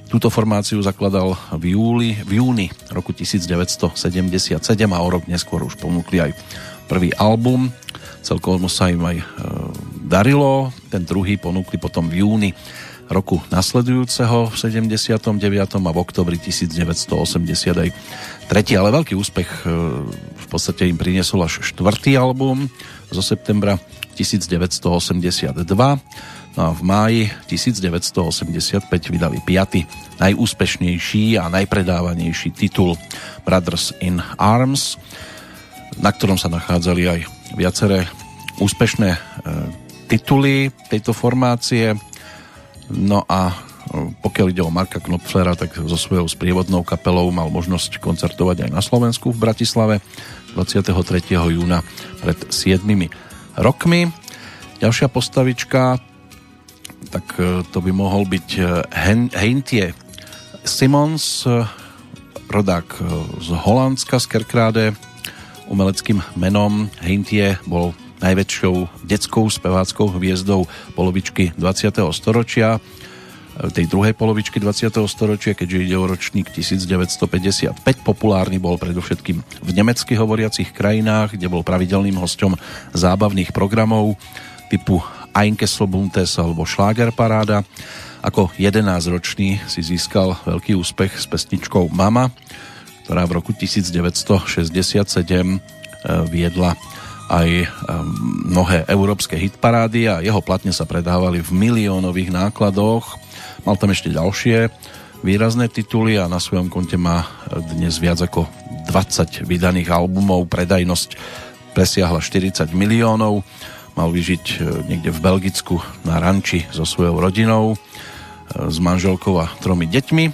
Túto formáciu zakladal v, júli, v júni roku 1977 a o rok neskôr už ponúkli aj prvý album. Celkovo sa im aj e, darilo. Ten druhý ponúkli potom v júni roku nasledujúceho v 79. a v oktobri 1980 aj tretí, ale veľký úspech e, v podstate im priniesol až štvrtý album zo septembra 1982 no a v máji 1985 vydali piaty najúspešnejší a najpredávanejší titul Brothers in Arms na ktorom sa nachádzali aj viaceré úspešné e, tituly tejto formácie No a e, pokiaľ ide o Marka Knopflera, tak so svojou sprievodnou kapelou mal možnosť koncertovať aj na Slovensku v Bratislave 23. júna pred 7 rokmi. Ďalšia postavička, tak e, to by mohol byť Heintie Simons, rodák z Holandska, z Kerkrade, umeleckým menom. Heintie bol najväčšou detskou speváckou hviezdou polovičky 20. storočia tej druhej polovičky 20. storočia, keďže ide o ročník 1955. Populárny bol predovšetkým v nemecky hovoriacich krajinách, kde bol pravidelným hostom zábavných programov typu Einkesselbuntes alebo Schlagerparáda. Ako 11-ročný si získal veľký úspech s pesničkou Mama, ktorá v roku 1967 eh, viedla aj eh, mnohé európske hitparády a jeho platne sa predávali v miliónových nákladoch Mal tam ešte ďalšie výrazné tituly a na svojom konte má dnes viac ako 20 vydaných albumov. Predajnosť presiahla 40 miliónov. Mal vyžiť e, niekde v Belgicku na ranči so svojou rodinou e, s manželkou a tromi deťmi.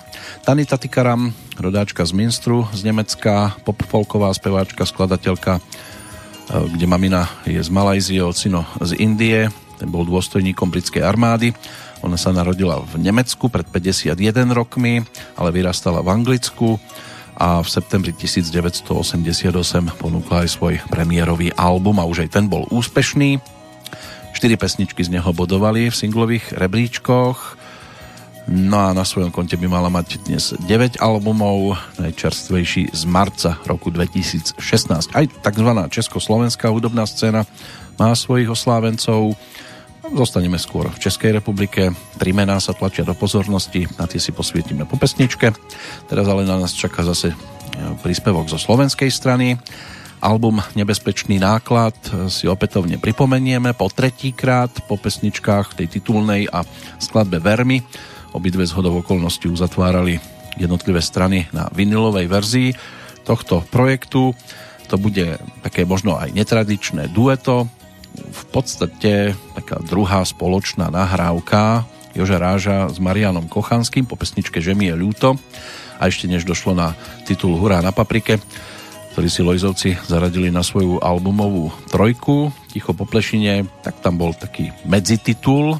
Tanita Tikaram, rodáčka z Minstru z Nemecka, popfolková speváčka, skladateľka, e, kde mamina je z Malajzie, ocino z Indie, ten bol dôstojníkom britskej armády ona sa narodila v Nemecku pred 51 rokmi, ale vyrastala v Anglicku a v septembri 1988 ponúkla aj svoj premiérový album a už aj ten bol úspešný. Štyri pesničky z neho bodovali v singlových rebríčkoch. No a na svojom konte by mala mať dnes 9 albumov, najčerstvejší z marca roku 2016. Aj tzv. československá hudobná scéna má svojich oslávencov. Zostaneme skôr v Českej republike. Tri mená sa tlačia do pozornosti, na tie si posvietime po pesničke. Teraz ale na nás čaká zase e, príspevok zo slovenskej strany. Album Nebezpečný náklad si opätovne pripomenieme po tretíkrát po pesničkách tej titulnej a skladbe Vermy. Obidve z hodov okolností uzatvárali jednotlivé strany na vinilovej verzii tohto projektu. To bude také možno aj netradičné dueto, v podstate taká druhá spoločná nahrávka Joža Ráža s Marianom Kochanským po pesničke Že mi je ľúto. A ešte než došlo na titul Hurá na paprike, ktorý si Lojzovci zaradili na svoju albumovú trojku Ticho po plešine, tak tam bol taký medzititul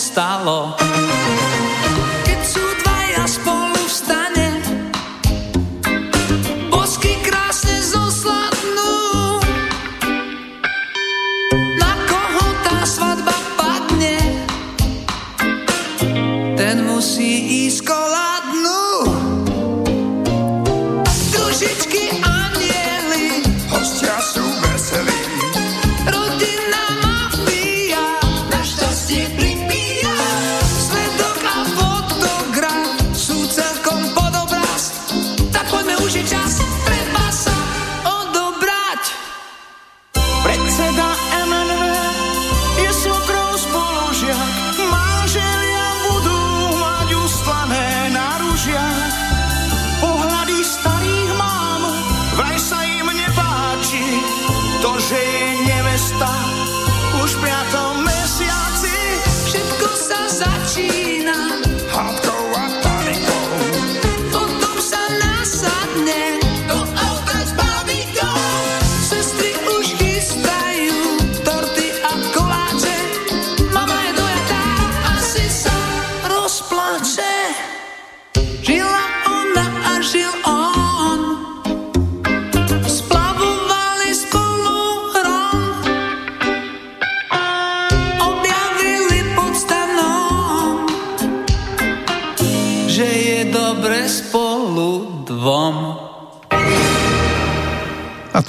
stalo.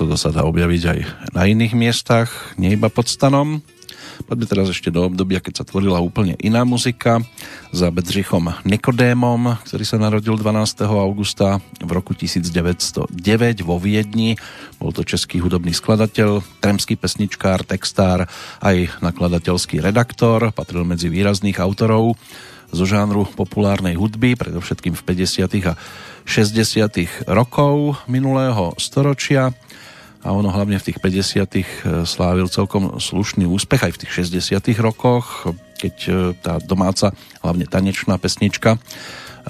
Toto sa dá objaviť aj na iných miestach, nie iba pod stanom. Poďme teraz ešte do obdobia, keď sa tvorila úplne iná muzika za Bedřichom Nikodémom, ktorý sa narodil 12. augusta v roku 1909 vo Viedni. Bol to český hudobný skladateľ, tremský pesničkár, textár, aj nakladateľský redaktor, patril medzi výrazných autorov zo žánru populárnej hudby, predovšetkým v 50. a 60. rokov minulého storočia a ono hlavne v tých 50 e, slávil celkom slušný úspech aj v tých 60 rokoch, keď e, tá domáca, hlavne tanečná pesnička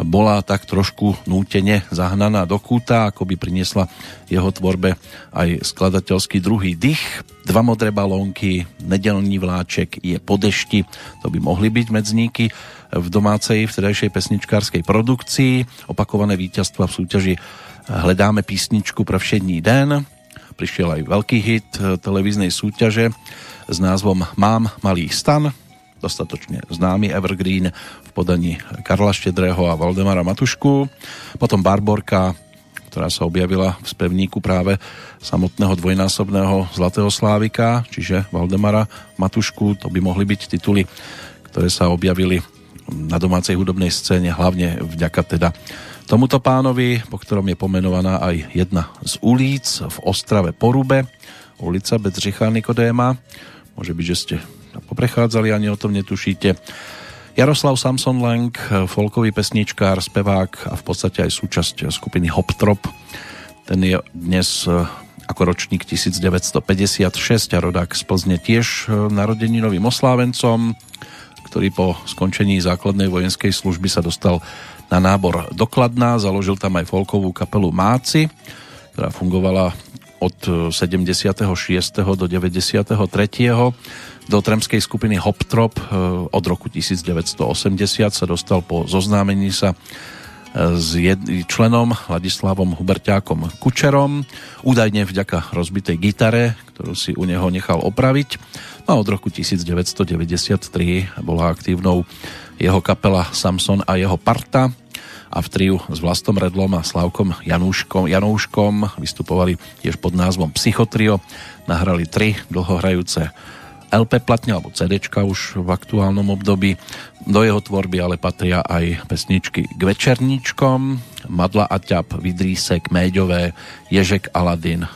bola tak trošku nútene zahnaná do kúta, ako by priniesla jeho tvorbe aj skladateľský druhý dých. Dva modré balónky, nedelný vláček je po dešti, to by mohli byť medzníky v domácej vtedajšej pesničkárskej produkcii. Opakované víťazstva v súťaži Hledáme písničku pre všední den, prišiel aj veľký hit televíznej súťaže s názvom Mám malý stan, dostatočne známy Evergreen v podaní Karla Štedrého a Valdemara Matušku. Potom Barborka, ktorá sa objavila v spevníku práve samotného dvojnásobného Zlatého Slávika, čiže Valdemara Matušku. To by mohli byť tituly, ktoré sa objavili na domácej hudobnej scéne, hlavne vďaka teda Tomuto pánovi, po ktorom je pomenovaná aj jedna z ulic v Ostrave Porube, ulica Bedřicha Nikodéma. Môže byť, že ste poprechádzali, ani o tom netušíte. Jaroslav Samson Lang, folkový pesničkár, spevák a v podstate aj súčasť skupiny Hoptrop. Ten je dnes e, ako ročník 1956 a rodák z Plzne tiež e, narodeninovým oslávencom, ktorý po skončení základnej vojenskej služby sa dostal na nábor dokladná, založil tam aj folkovú kapelu Máci, ktorá fungovala od 76. do 93. Do tremskej skupiny Hoptrop eh, od roku 1980 sa dostal po zoznámení sa eh, s členom Ladislavom Huberťákom Kučerom, údajne vďaka rozbitej gitare, ktorú si u neho nechal opraviť. No a od roku 1993 bola aktívnou jeho kapela Samson a jeho parta a v triu s Vlastom Redlom a Slavkom Janúškom, Janúškom vystupovali tiež pod názvom Psychotrio. Nahrali tri dlhohrajúce LP platne alebo CD už v aktuálnom období. Do jeho tvorby ale patria aj pesničky k večerníčkom, Madla a ťap, Vidrísek, Méďové, Ježek Aladin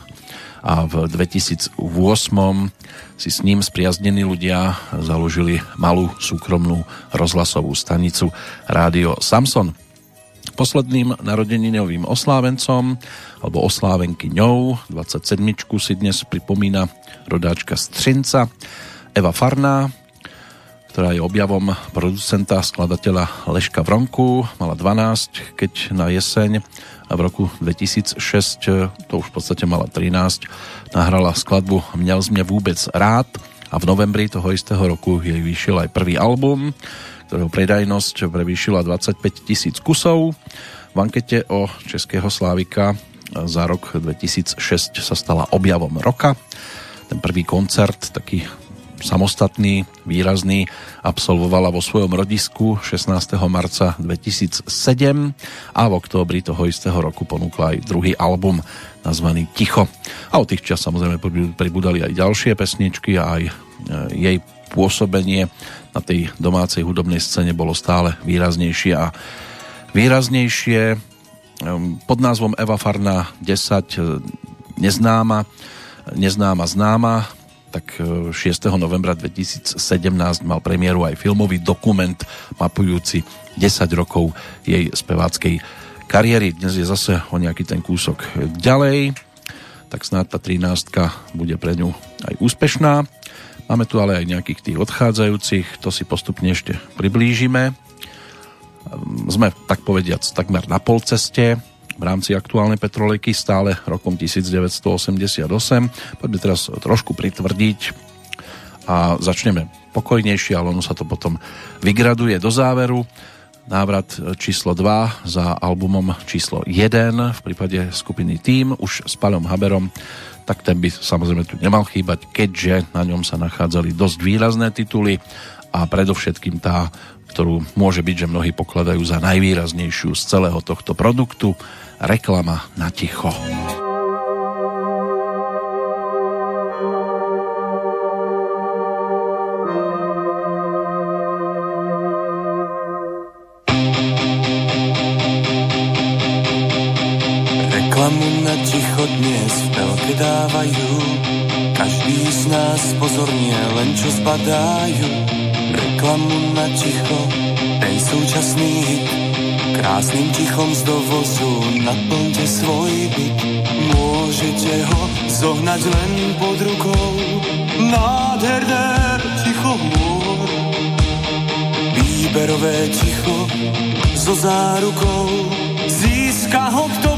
a v 2008 si s ním spriaznení ľudia založili malú súkromnú rozhlasovú stanicu Rádio Samson. Posledným narodeninovým oslávencom alebo oslávenkyňou. 27 si dnes pripomína rodáčka Střinca Eva Farná, ktorá je objavom producenta, skladateľa Leška Vronku, mala 12, keď na jeseň a v roku 2006, to už v podstate mala 13, nahrala skladbu Měl sme vôbec rád a v novembri toho istého roku jej vyšiel aj prvý album, ktorého predajnosť prevýšila 25 tisíc kusov. V ankete o Českého Slávika za rok 2006 sa stala objavom roka. Ten prvý koncert, taký samostatný, výrazný, absolvovala vo svojom rodisku 16. marca 2007 a v októbri toho istého roku ponúkla aj druhý album nazvaný Ticho. A od tých čas samozrejme pribudali aj ďalšie pesničky a aj jej pôsobenie na tej domácej hudobnej scéne bolo stále výraznejšie a výraznejšie pod názvom Eva Farna 10 e, neznáma, neznáma známa tak 6. E, novembra 2017 mal premiéru aj filmový dokument mapujúci 10 rokov jej speváckej kariéry. Dnes je zase o nejaký ten kúsok ďalej, tak snáď tá 13 bude pre ňu aj úspešná. Máme tu ale aj nejakých tých odchádzajúcich, to si postupne ešte priblížime. Sme, tak povediac, takmer na polceste v rámci aktuálnej petrolejky stále rokom 1988. Poďme teraz trošku pritvrdiť a začneme pokojnejšie, ale ono sa to potom vygraduje do záveru. Návrat číslo 2 za albumom číslo 1 v prípade skupiny Team už s Palom Haberom tak ten by samozrejme tu nemal chýbať, keďže na ňom sa nachádzali dosť výrazné tituly a predovšetkým tá ktorú môže byť, že mnohí pokladajú za najvýraznejšiu z celého tohto produktu. Reklama na ticho. Zbadajú Reklamu na ticho, ten súčasný hit Krásnym tichom z dovozu naplňte svoj byt. Môžete ho zohnať len pod rukou. Nádherné ticho môr. Výberové ticho so zárukou. Získa ho, kto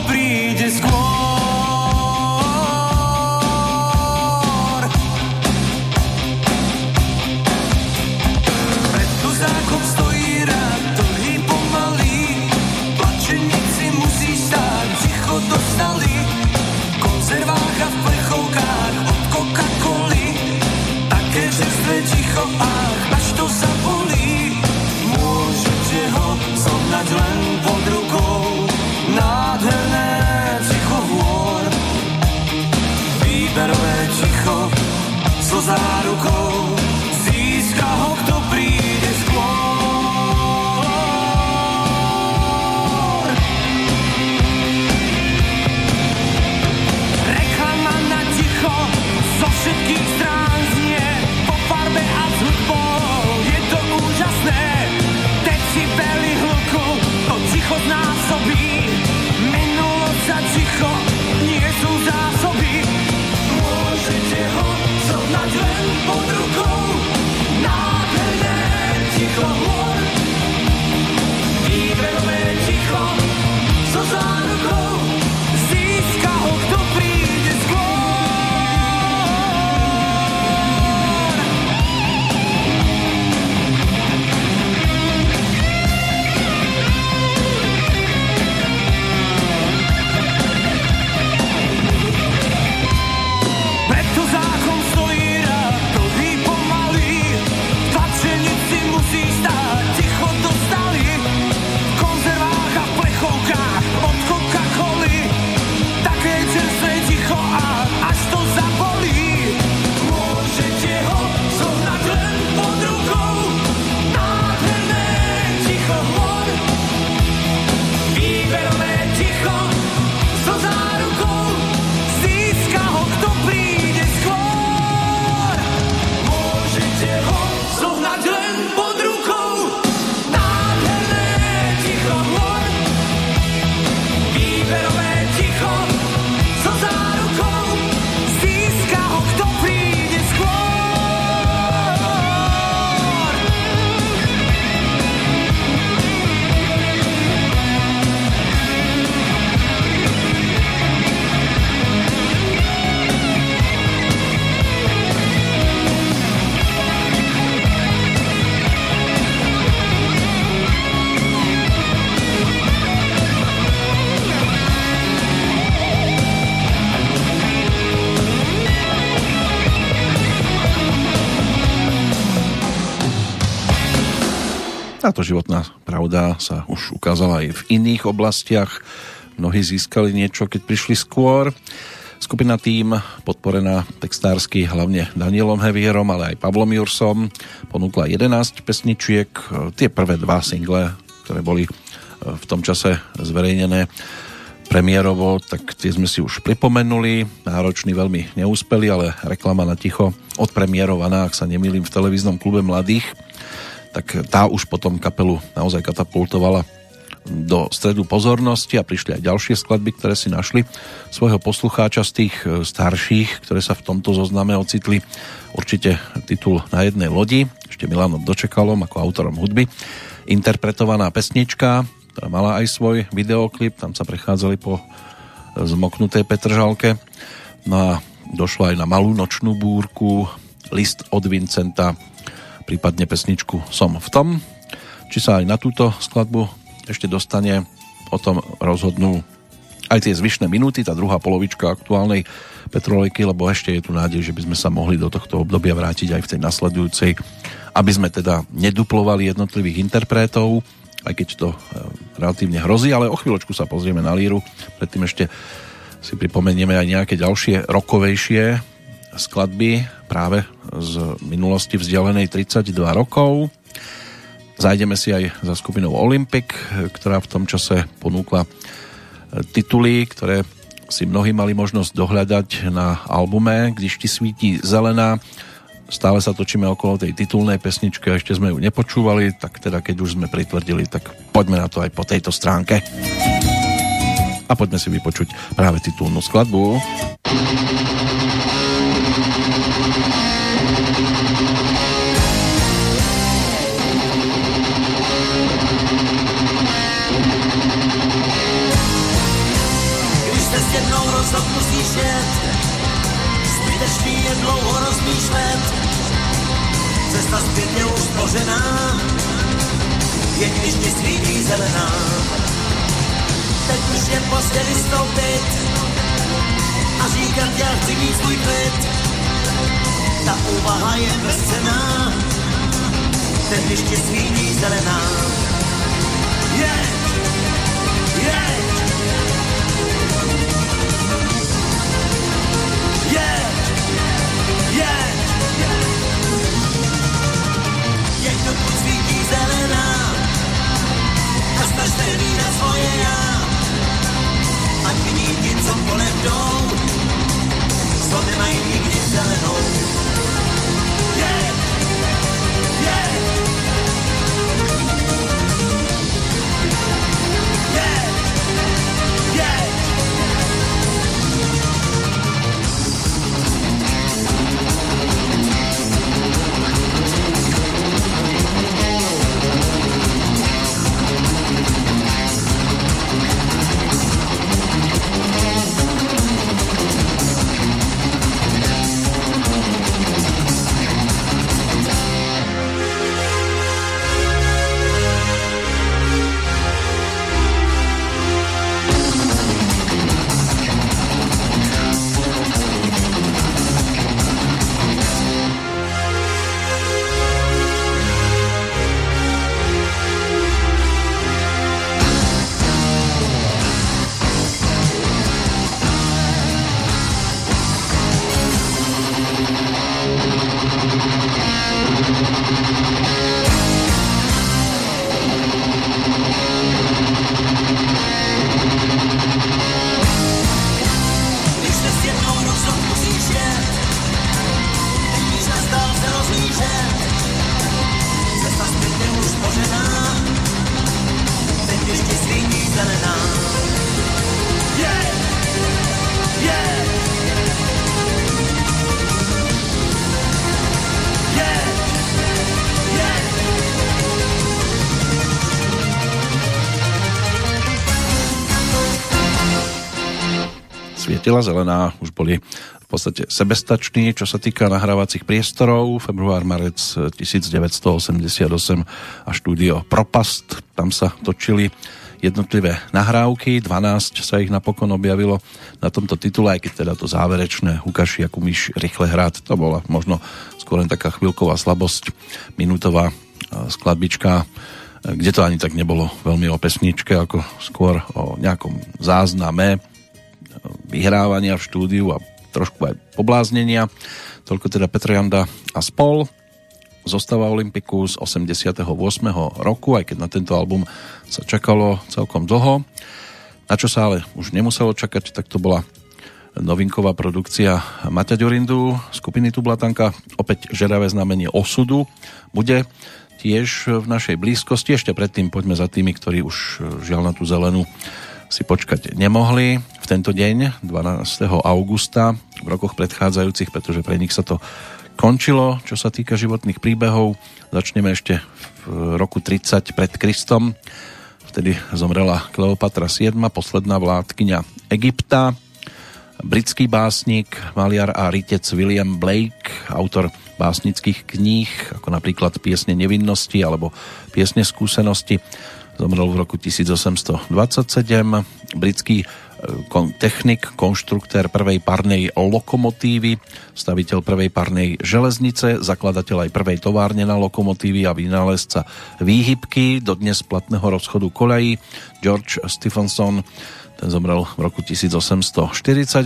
Táto životná pravda sa už ukázala aj v iných oblastiach. Mnohí získali niečo, keď prišli skôr. Skupina Tým, podporená textársky hlavne Danielom Hevierom, ale aj Pavlom Jursom, ponúkla 11 pesničiek. Tie prvé dva single, ktoré boli v tom čase zverejnené premiérovo, tak tie sme si už pripomenuli. Náročný veľmi neúspeli, ale reklama na ticho odpremierovaná, ak sa nemýlim, v televíznom klube mladých tak tá už potom kapelu naozaj katapultovala do stredu pozornosti a prišli aj ďalšie skladby, ktoré si našli svojho poslucháča z tých e, starších, ktoré sa v tomto zozname ocitli. Určite titul Na jednej lodi, ešte Milanom Dočekalom ako autorom hudby. Interpretovaná pesnička, ktorá mala aj svoj videoklip, tam sa prechádzali po zmoknutej Petržalke. No a došlo aj na malú nočnú búrku, list od Vincenta, prípadne pesničku Som v tom. Či sa aj na túto skladbu ešte dostane, o tom rozhodnú aj tie zvyšné minúty, tá druhá polovička aktuálnej Petrolejky, lebo ešte je tu nádej, že by sme sa mohli do tohto obdobia vrátiť aj v tej nasledujúcej, aby sme teda neduplovali jednotlivých interpretov, aj keď to e, relatívne hrozí, ale o chvíľočku sa pozrieme na líru, predtým ešte si pripomenieme aj nejaké ďalšie rokovejšie skladby práve z minulosti vzdialenej 32 rokov. Zajdeme si aj za skupinou Olympic, ktorá v tom čase ponúkla tituly, ktoré si mnohí mali možnosť dohľadať na albume Když ti svítí zelená. Stále sa točíme okolo tej titulnej pesničky a ešte sme ju nepočúvali, tak teda keď už sme pritvrdili, tak poďme na to aj po tejto stránke. A poďme si vypočuť práve titulnú skladbu. Co musíš jet, zbytečný je dlouho rozmýšlet, cesta zpět je uspořená, je když ti svítí zelená. Teď už je pozdě vystoupit a říkat, já svůj. Ta úvaha je bezcená, když ti svítí zelená. Yeah! zelená a snažte na svoje já. Ať vidí ti, co kolem jdou, co nemají nikdy zelenou. Svietila zelená, už boli v podstate sebestační, čo sa týka nahrávacích priestorov. Február, marec 1988 a štúdio Propast, tam sa točili jednotlivé nahrávky, 12 sa ich napokon objavilo na tomto titule, aj keď teda to záverečné Hukaši ako myš rýchle hrát, to bola možno skôr len taká chvíľková slabosť, minútová skladbička, kde to ani tak nebolo veľmi o pesničke, ako skôr o nejakom zázname vyhrávania v štúdiu a trošku aj pobláznenia. Toľko teda Petr Janda a spol. Zostava Olympiku z 88. roku, aj keď na tento album sa čakalo celkom dlho. Na čo sa ale už nemuselo čakať, tak to bola novinková produkcia Maťa Ďurindu, skupiny Tublatanka, opäť žeravé znamenie osudu. Bude tiež v našej blízkosti. Ešte predtým poďme za tými, ktorí už žiaľ na tú zelenú si počkať nemohli v tento deň, 12. augusta, v rokoch predchádzajúcich, pretože pre nich sa to končilo, čo sa týka životných príbehov. Začneme ešte v roku 30 pred Kristom. Vtedy zomrela Kleopatra VII, posledná vládkyňa Egypta. Britský básnik, maliar a rytec William Blake, autor básnických kníh, ako napríklad Piesne nevinnosti alebo Piesne skúsenosti, Zomrel v roku 1827. Britský kon, technik, konštruktér prvej parnej lokomotívy, staviteľ prvej parnej železnice, zakladateľ aj prvej továrne na lokomotívy a vynálezca výhybky do dnes platného rozchodu koľají George Stephenson ten zomrel v roku 1848.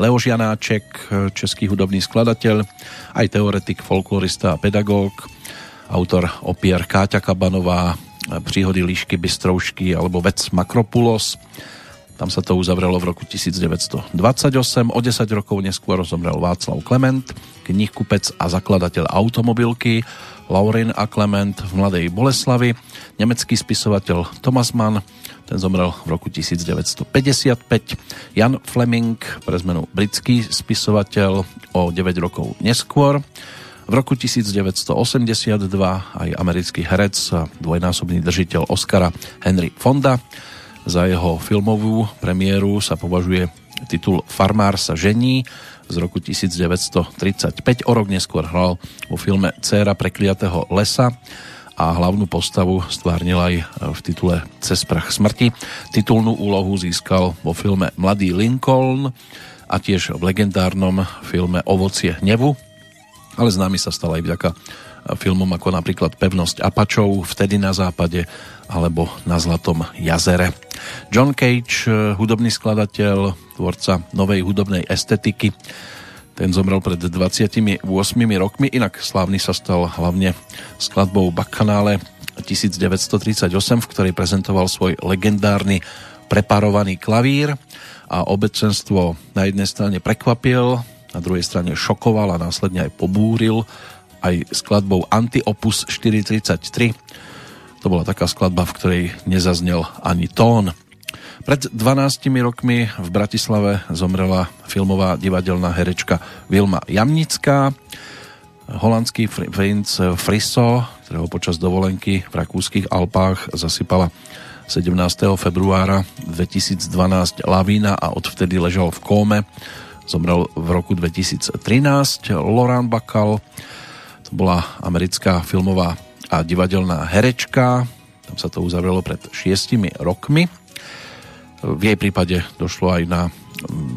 Leo Žianáček, český hudobný skladateľ, aj teoretik, folklorista a pedagóg, autor opier Káťa Kabanová, príhody Líšky Bystroušky alebo Vec Makropulos, tam sa to uzavrelo v roku 1928. O 10 rokov neskôr zomrel Václav Klement, knihkupec a zakladateľ automobilky, Laurin a. Klement v Mladej Boleslavi, nemecký spisovateľ Thomas Mann, ten zomrel v roku 1955, Jan Fleming, pre zmenu britský spisovateľ o 9 rokov neskôr, v roku 1982 aj americký herec a dvojnásobný držiteľ Oscara Henry Fonda, za jeho filmovú premiéru sa považuje titul Farmár sa žení z roku 1935. O rok neskôr hral vo filme Céra prekliatého lesa a hlavnú postavu stvárnil aj v titule Cez prach smrti. Titulnú úlohu získal vo filme Mladý Lincoln a tiež v legendárnom filme Ovocie hnevu, ale známy sa stal aj vďaka filmom ako napríklad Pevnosť Apačov, Vtedy na západe alebo Na Zlatom jazere. John Cage, hudobný skladateľ, tvorca novej hudobnej estetiky, ten zomrel pred 28 rokmi, inak slávny sa stal hlavne skladbou Bacchanale 1938, v ktorej prezentoval svoj legendárny preparovaný klavír a obecenstvo na jednej strane prekvapil, na druhej strane šokoval a následne aj pobúril aj skladbou Anti-Opus 433. To bola taká skladba, v ktorej nezaznel ani tón. Pred 12 rokmi v Bratislave zomrela filmová divadelná herečka Vilma Jamnická. Holandský princ Friso, ktorého počas dovolenky v rakúskych Alpách zasypala 17. februára 2012 lavína a odvtedy ležal v kóme. Zomrel v roku 2013. Laurent Bacall, to bola americká filmová a divadelná herečka. Tam sa to uzavrelo pred šiestimi rokmi. V jej prípade došlo aj na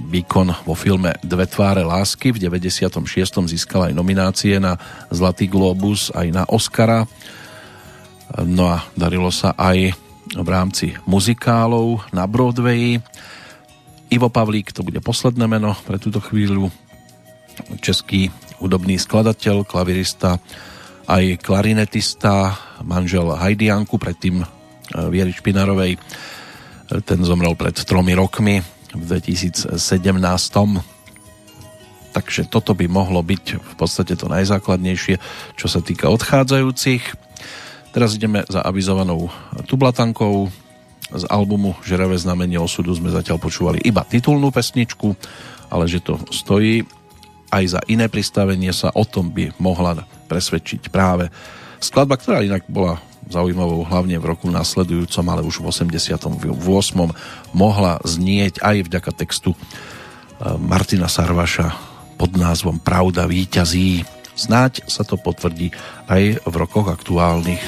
výkon vo filme Dve tváre lásky. V 96. získala aj nominácie na Zlatý globus, aj na Oscara. No a darilo sa aj v rámci muzikálov na Broadway. Ivo Pavlík, to bude posledné meno pre túto chvíľu. Český hudobný skladateľ, klavirista, aj klarinetista, manžel Hajdianku, predtým Viery Špinarovej ten zomrel pred tromi rokmi v 2017. Takže toto by mohlo byť v podstate to najzákladnejšie, čo sa týka odchádzajúcich. Teraz ideme za avizovanou tublatankou. Z albumu Žeravé znamenie osudu sme zatiaľ počúvali iba titulnú pesničku, ale že to stojí aj za iné pristavenie sa o tom by mohla presvedčiť práve skladba, ktorá inak bola zaujímavou hlavne v roku nasledujúcom, ale už v 88. mohla znieť aj vďaka textu e, Martina Sarvaša pod názvom Pravda víťazí. Snáď sa to potvrdí aj v rokoch aktuálnych.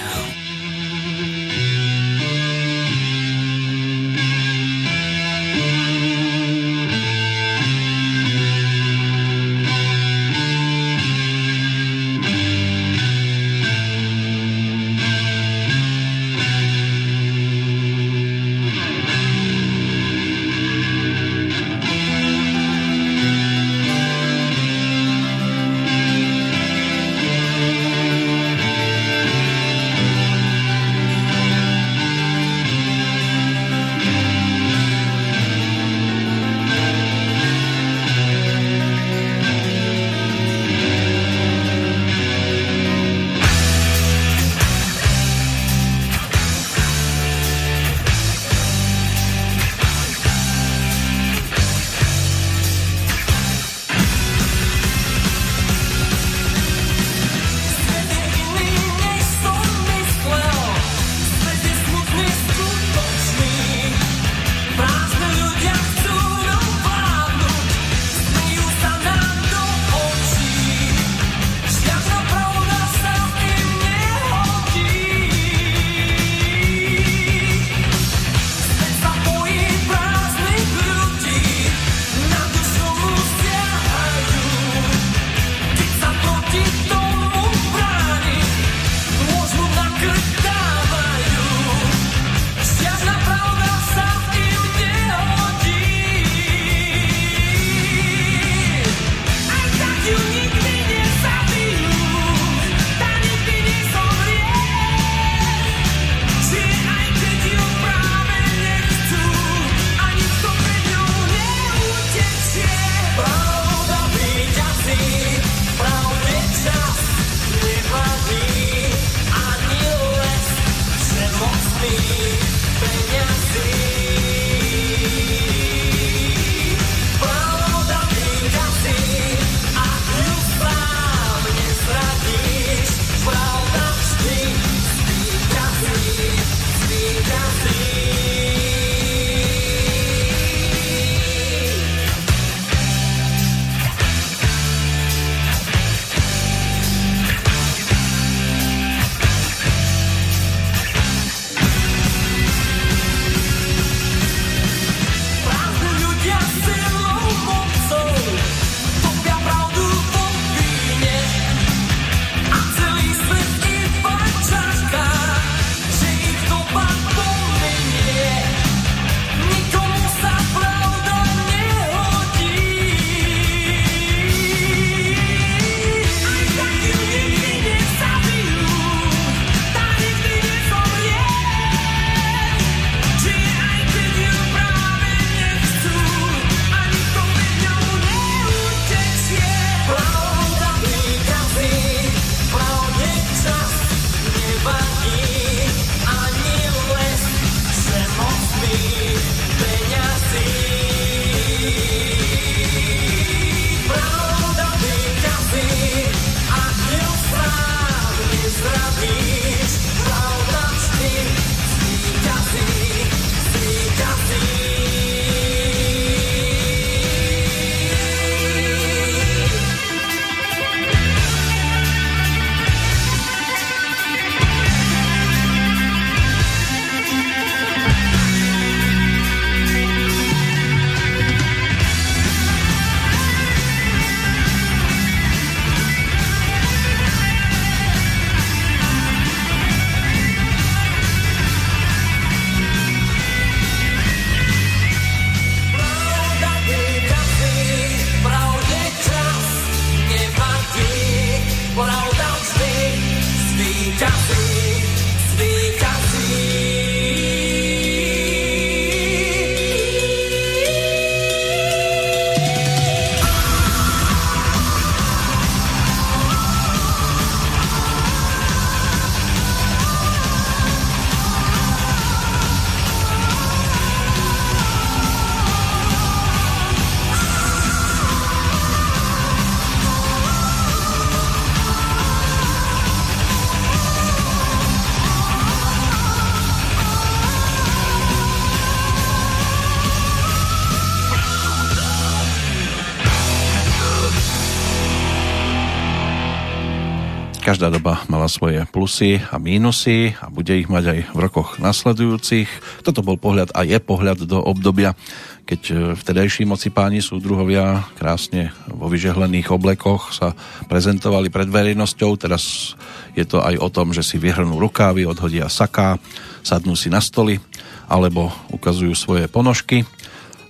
Každá doba mala svoje plusy a mínusy a bude ich mať aj v rokoch nasledujúcich. Toto bol pohľad a je pohľad do obdobia, keď e, vtedajší moci páni súdruhovia krásne vo vyžehlených oblekoch sa prezentovali pred verejnosťou. Teraz je to aj o tom, že si vyhrnú rukávy, odhodia saká, sadnú si na stoly alebo ukazujú svoje ponožky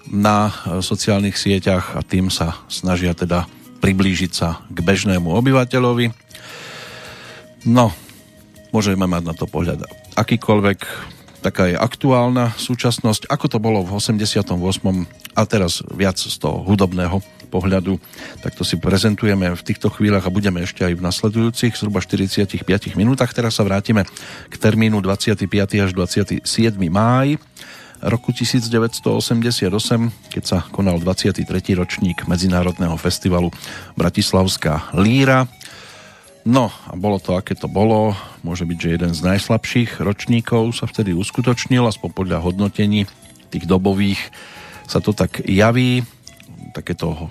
na e, sociálnych sieťach a tým sa snažia teda priblížiť sa k bežnému obyvateľovi No, môžeme mať na to pohľad akýkoľvek, taká je aktuálna súčasnosť, ako to bolo v 88. a teraz viac z toho hudobného pohľadu, tak to si prezentujeme v týchto chvíľach a budeme ešte aj v nasledujúcich zhruba 45 minútach. Teraz sa vrátime k termínu 25. až 27. máj roku 1988, keď sa konal 23. ročník Medzinárodného festivalu Bratislavská líra No a bolo to, aké to bolo. Môže byť, že jeden z najslabších ročníkov sa vtedy uskutočnil, aspoň podľa hodnotení tých dobových sa to tak javí. Takéto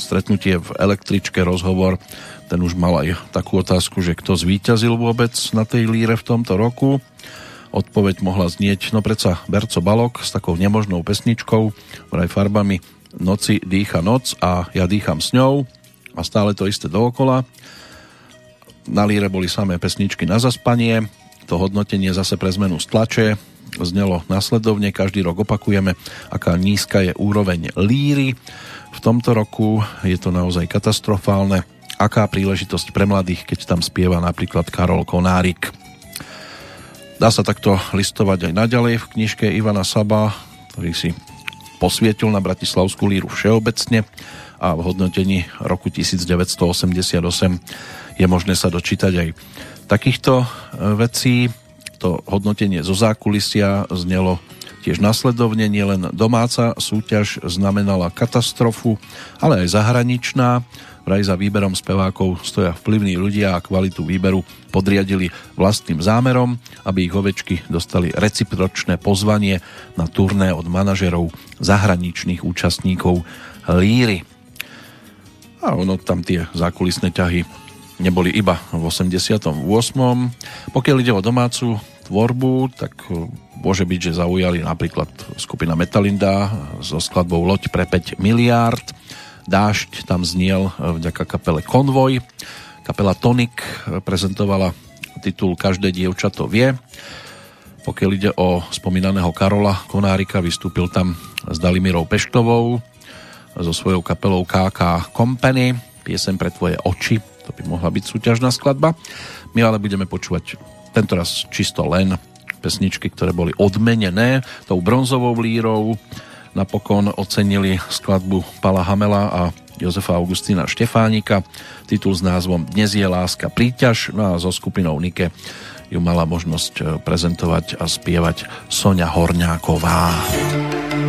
stretnutie v električke, rozhovor, ten už mal aj takú otázku, že kto zvíťazil vôbec na tej líre v tomto roku. Odpoveď mohla znieť, no predsa Berco Balok s takou nemožnou pesničkou, vraj farbami Noci dýcha noc a ja dýcham s ňou a stále to isté dookola na líre boli samé pesničky na zaspanie, to hodnotenie zase pre zmenu stlače znelo nasledovne, každý rok opakujeme, aká nízka je úroveň líry. V tomto roku je to naozaj katastrofálne. Aká príležitosť pre mladých, keď tam spieva napríklad Karol Konárik. Dá sa takto listovať aj naďalej v knižke Ivana Saba, ktorý si posvietil na Bratislavskú líru všeobecne a v hodnotení roku 1988 je možné sa dočítať aj takýchto e, vecí. To hodnotenie zo zákulisia znelo tiež nasledovne, nielen domáca súťaž znamenala katastrofu, ale aj zahraničná. Vraj za výberom spevákov stoja vplyvní ľudia a kvalitu výberu podriadili vlastným zámerom, aby ich ovečky dostali recipročné pozvanie na turné od manažerov zahraničných účastníkov Líry. A ono tam tie zákulisné ťahy neboli iba v 88. Pokiaľ ide o domácu tvorbu, tak e, môže byť, že zaujali napríklad skupina Metalinda so skladbou Loď pre 5 miliárd, Dážď tam zniel e, vďaka kapele Konvoj. Kapela Tonic e, prezentovala titul Každé dievča to vie. Pokiaľ ide o spomínaného Karola Konárika, vystúpil tam s Dalimirou Peštovou so svojou kapelou KK Company. Piesem pre tvoje oči, to by mohla byť súťažná skladba. My ale budeme počúvať tentoraz čisto len pesničky, ktoré boli odmenené tou bronzovou lírou napokon ocenili skladbu Pala Hamela a Jozefa Augustína Štefánika. Titul s názvom Dnes je láska príťaž. No a so skupinou Nike ju mala možnosť prezentovať a spievať Sonia Horňáková. teda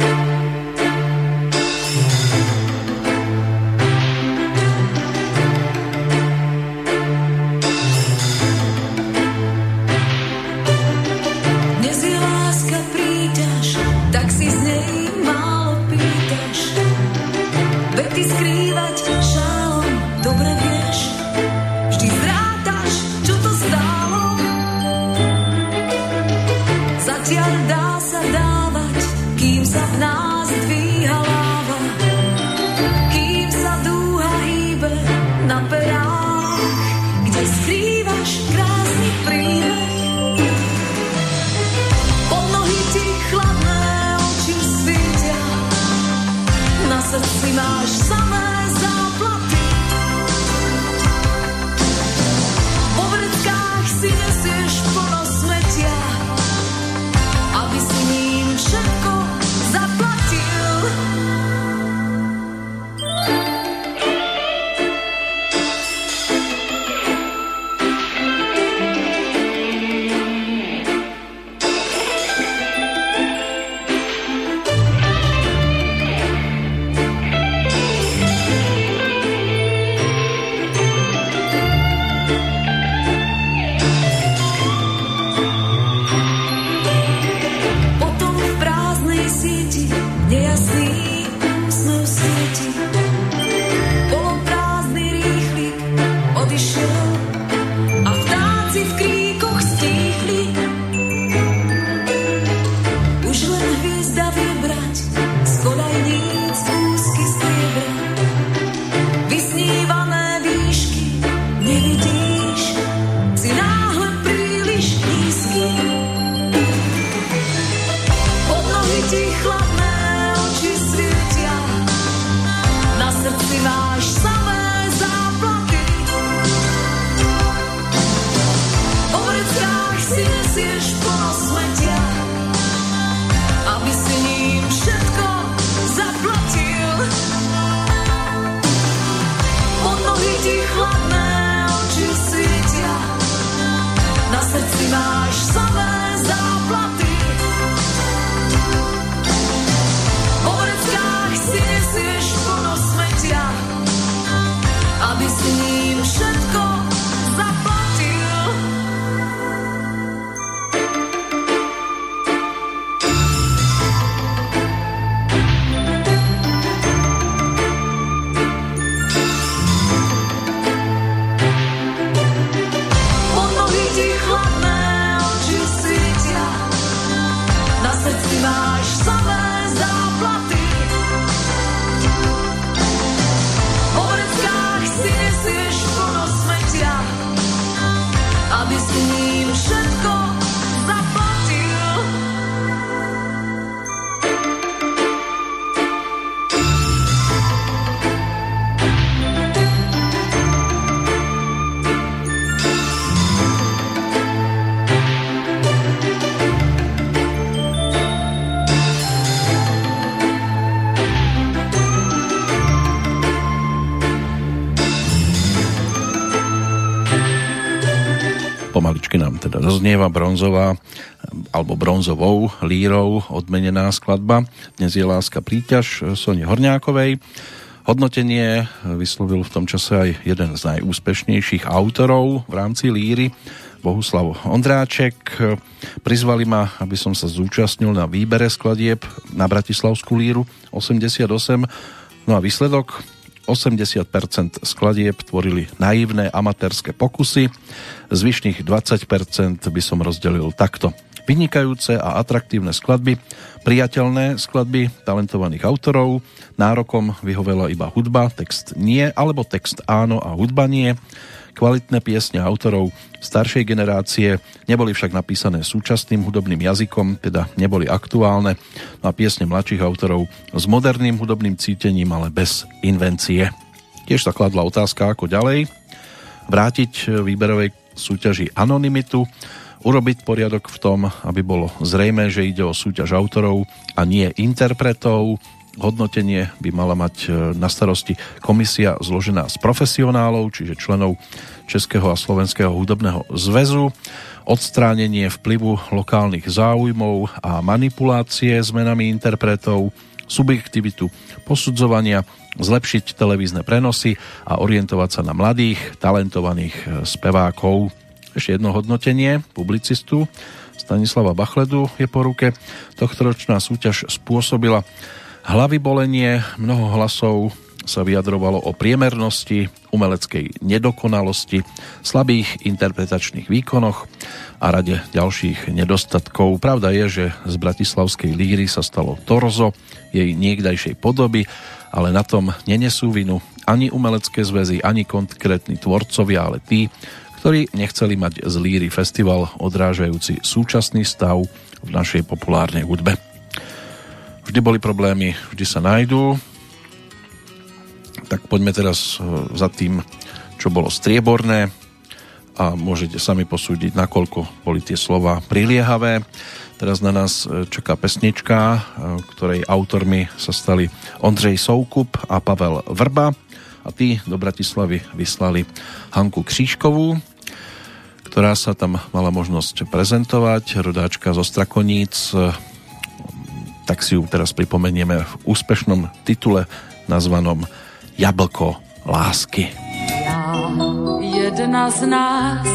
doznieva bronzová alebo bronzovou lírou odmenená skladba. Dnes je Láska príťaž Soni Horňákovej. Hodnotenie vyslovil v tom čase aj jeden z najúspešnejších autorov v rámci líry, Bohuslav Ondráček. Prizvali ma, aby som sa zúčastnil na výbere skladieb na Bratislavskú líru 88. No a výsledok 80% skladieb tvorili naivné amatérske pokusy, zvyšných 20% by som rozdelil takto. Vynikajúce a atraktívne skladby, priateľné skladby talentovaných autorov, nárokom vyhovela iba hudba, text nie, alebo text áno a hudba nie, kvalitné piesne autorov staršej generácie neboli však napísané súčasným hudobným jazykom, teda neboli aktuálne, no a piesne mladších autorov s moderným hudobným cítením, ale bez invencie. Tiež sa kladla otázka, ako ďalej vrátiť výberovej súťaži anonymitu, urobiť poriadok v tom, aby bolo zrejme, že ide o súťaž autorov a nie interpretov. Hodnotenie by mala mať e, na starosti komisia zložená z profesionálov, čiže členov Českého a Slovenského hudobného zväzu, odstránenie vplyvu lokálnych záujmov a manipulácie zmenami interpretov, subjektivitu posudzovania, zlepšiť televízne prenosy a orientovať sa na mladých, talentovaných e, spevákov. Ešte jedno hodnotenie publicistu Stanislava Bachledu je po ruke. Tohtoročná súťaž spôsobila hlavy bolenie, mnoho hlasov sa vyjadrovalo o priemernosti, umeleckej nedokonalosti, slabých interpretačných výkonoch a rade ďalších nedostatkov. Pravda je, že z bratislavskej líry sa stalo torzo jej niekdajšej podoby ale na tom nenesú vinu ani umelecké zväzy, ani konkrétni tvorcovia, ale tí, ktorí nechceli mať z Líry festival odrážajúci súčasný stav v našej populárnej hudbe. Vždy boli problémy, vždy sa nájdú. Tak poďme teraz e, za tým, čo bolo strieborné a môžete sami posúdiť, nakoľko boli tie slova priliehavé. Teraz na nás e, čaká pesnička, e, ktorej autormi sa stali Ondřej Soukup a Pavel Vrba a tí do Bratislavy vyslali Hanku Křížkovú, ktorá sa tam mala možnosť prezentovať, rodáčka zo Strakoníc, tak si ju teraz pripomenieme v úspešnom titule nazvanom Jablko lásky. Já jedna z nás,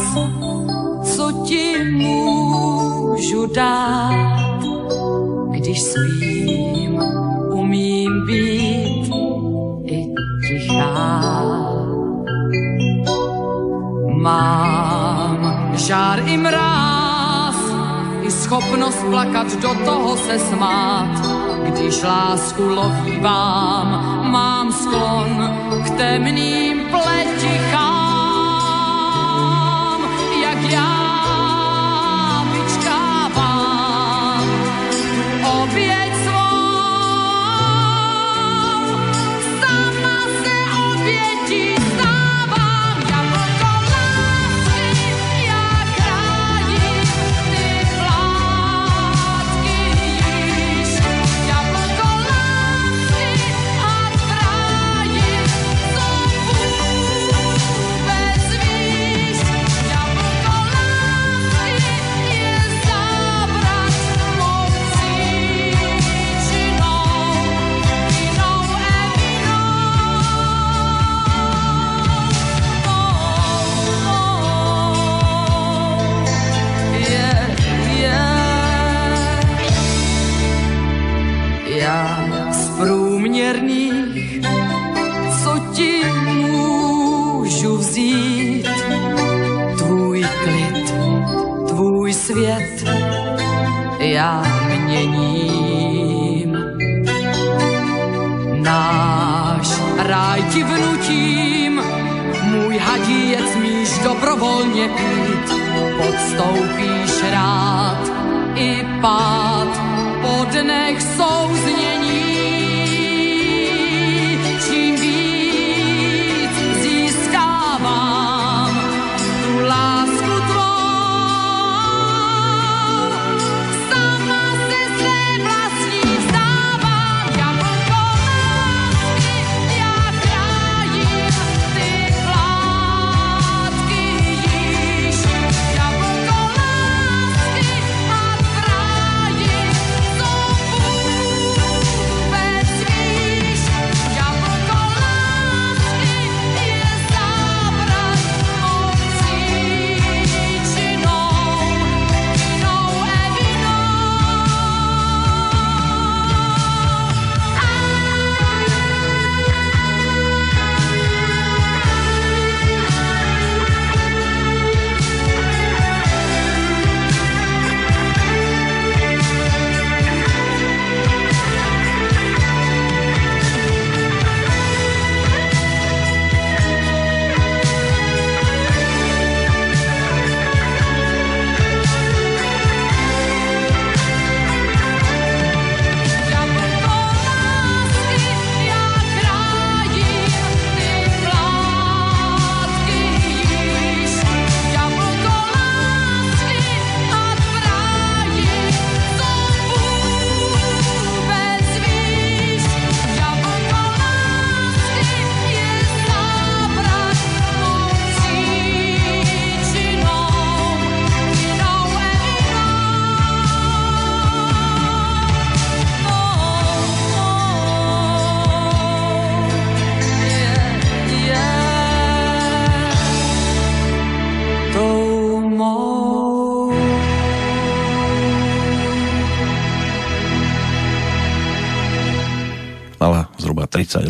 co ti můžu dát, když spím, umím být i tichá. Mám žár i mráz, schopnost plakat, do toho se smát. Když lásku lovívám, mám sklon k temným pletichám. já měním. Náš ráj ti vnutím, můj hadíjec míš dobrovolně pít, podstoupíš rád i pád po dnech souznění. zhruba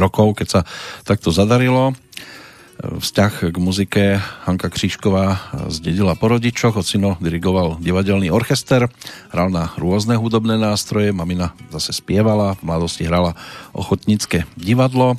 rokov, keď sa takto zadarilo. Vzťah k muzike Hanka Křížková zdedila po rodičoch, ocino dirigoval divadelný orchester, hral na rôzne hudobné nástroje, mamina zase spievala, v mladosti hrala ochotnícke divadlo.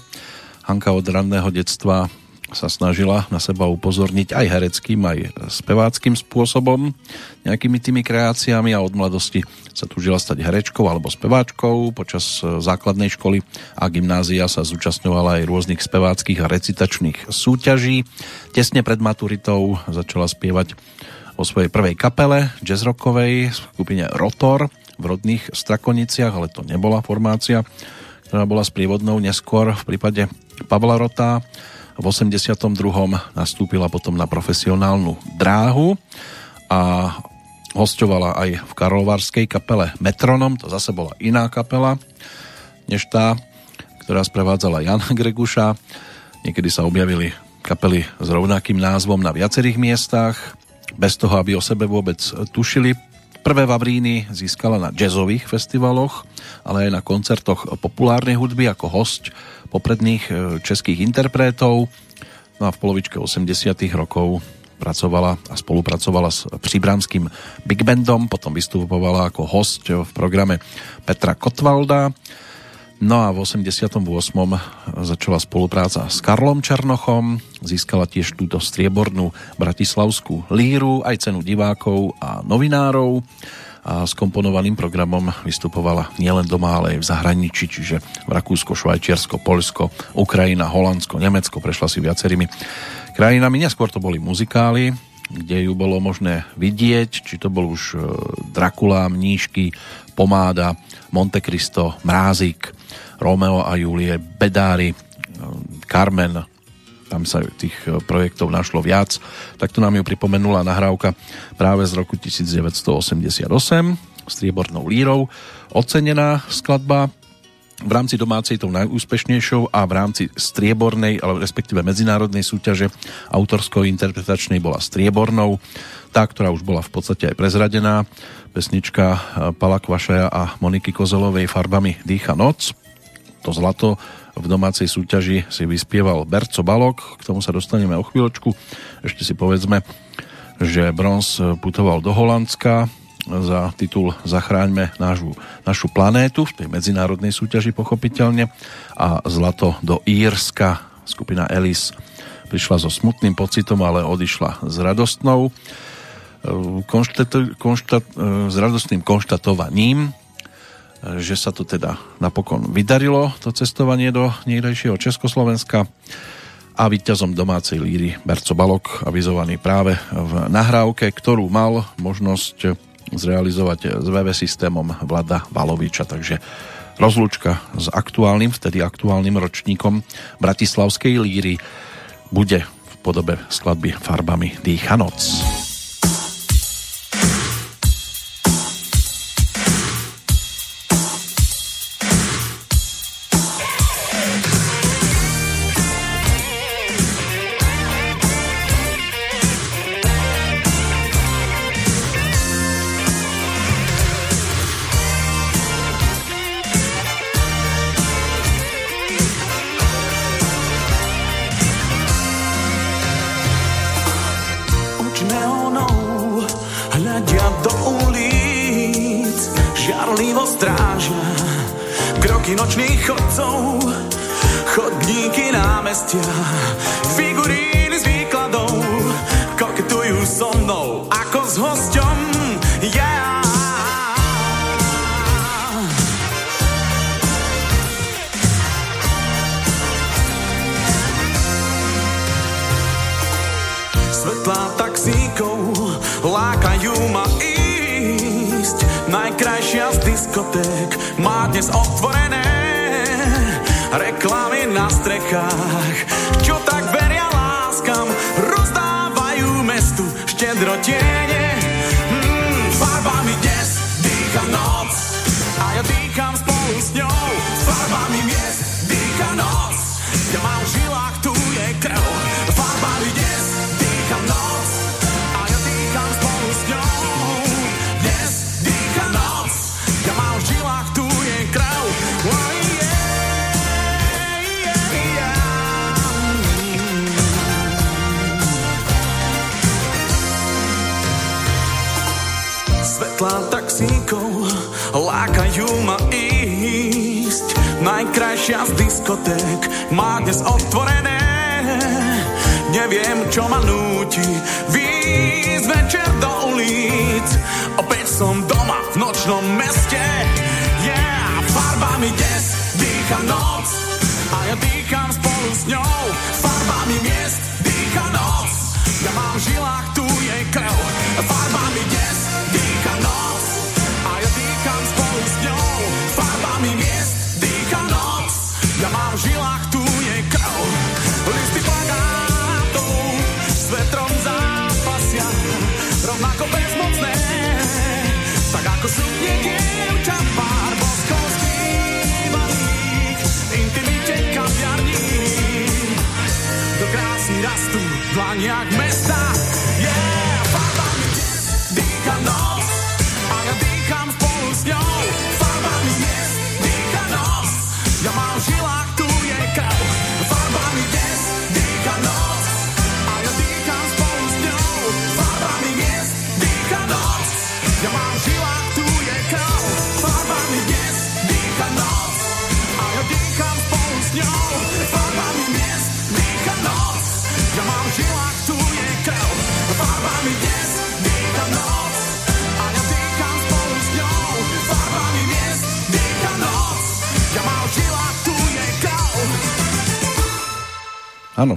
Hanka od ranného detstva sa snažila na seba upozorniť aj hereckým, aj speváckým spôsobom, nejakými tými kreáciami a od mladosti sa túžila stať herečkou alebo speváčkou. Počas e, základnej školy a gymnázia sa zúčastňovala aj rôznych speváckých a recitačných súťaží. Tesne pred maturitou začala spievať o svojej prvej kapele jazzrockovej skupine Rotor v rodných Strakoniciach, ale to nebola formácia, ktorá bola sprievodnou neskôr v prípade Pavla Rota v 82. nastúpila potom na profesionálnu dráhu a hostovala aj v Karlovarskej kapele Metronom, to zase bola iná kapela, než tá, ktorá sprevádzala Jana Greguša. Niekedy sa objavili kapely s rovnakým názvom na viacerých miestach, bez toho, aby o sebe vôbec tušili. Prvé Vavríny získala na jazzových festivaloch, ale aj na koncertoch populárnej hudby ako host popredných e, českých interpretov. No a v polovičke 80 rokov pracovala a spolupracovala s Příbramským Big Bandom, potom vystupovala ako host v programe Petra Kotvalda. No a v 88. začala spolupráca s Karlom Černochom, získala tiež túto striebornú bratislavskú líru, aj cenu divákov a novinárov a komponovaným programom vystupovala nielen doma, ale aj v zahraničí, čiže v Rakúsko, Švajčiarsko, Polsko, Ukrajina, Holandsko, Nemecko, prešla si viacerými krajinami. Neskôr to boli muzikály, kde ju bolo možné vidieť, či to bol už e, Dracula, Mníšky, Pomáda, Monte Cristo, Mrázik, Romeo a Julie, Bedári, e, Carmen, tam sa tých e, projektov našlo viac, tak to nám ju pripomenula nahrávka práve z roku 1988 striebornou lírou. Ocenená skladba v rámci domácej tou najúspešnejšou a v rámci striebornej, ale respektíve medzinárodnej súťaže autorsko-interpretačnej bola striebornou. Tá, ktorá už bola v podstate aj prezradená. Pesnička e, Pala Kvašaja a Moniky Kozelovej farbami Dýcha noc. To zlato v domácej súťaži si vyspieval Berco Balok, k tomu sa dostaneme o chvíľočku. Ešte si povedzme, že bronz putoval do Holandska za titul Zachráňme nášu, našu planétu v tej medzinárodnej súťaži pochopiteľne a zlato do Írska. Skupina Elis prišla so smutným pocitom, ale odišla s radostnou konštat, konštat, s radostným konštatovaním, že sa to teda napokon vydarilo, to cestovanie do niekdejšieho Československa a víťazom domácej líry Berco Balok, avizovaný práve v nahrávke, ktorú mal možnosť zrealizovať s VV systémom Vlada Valoviča, takže rozlúčka s aktuálnym, vtedy aktuálnym ročníkom Bratislavskej líry bude v podobe skladby Farbami Dýcha noc.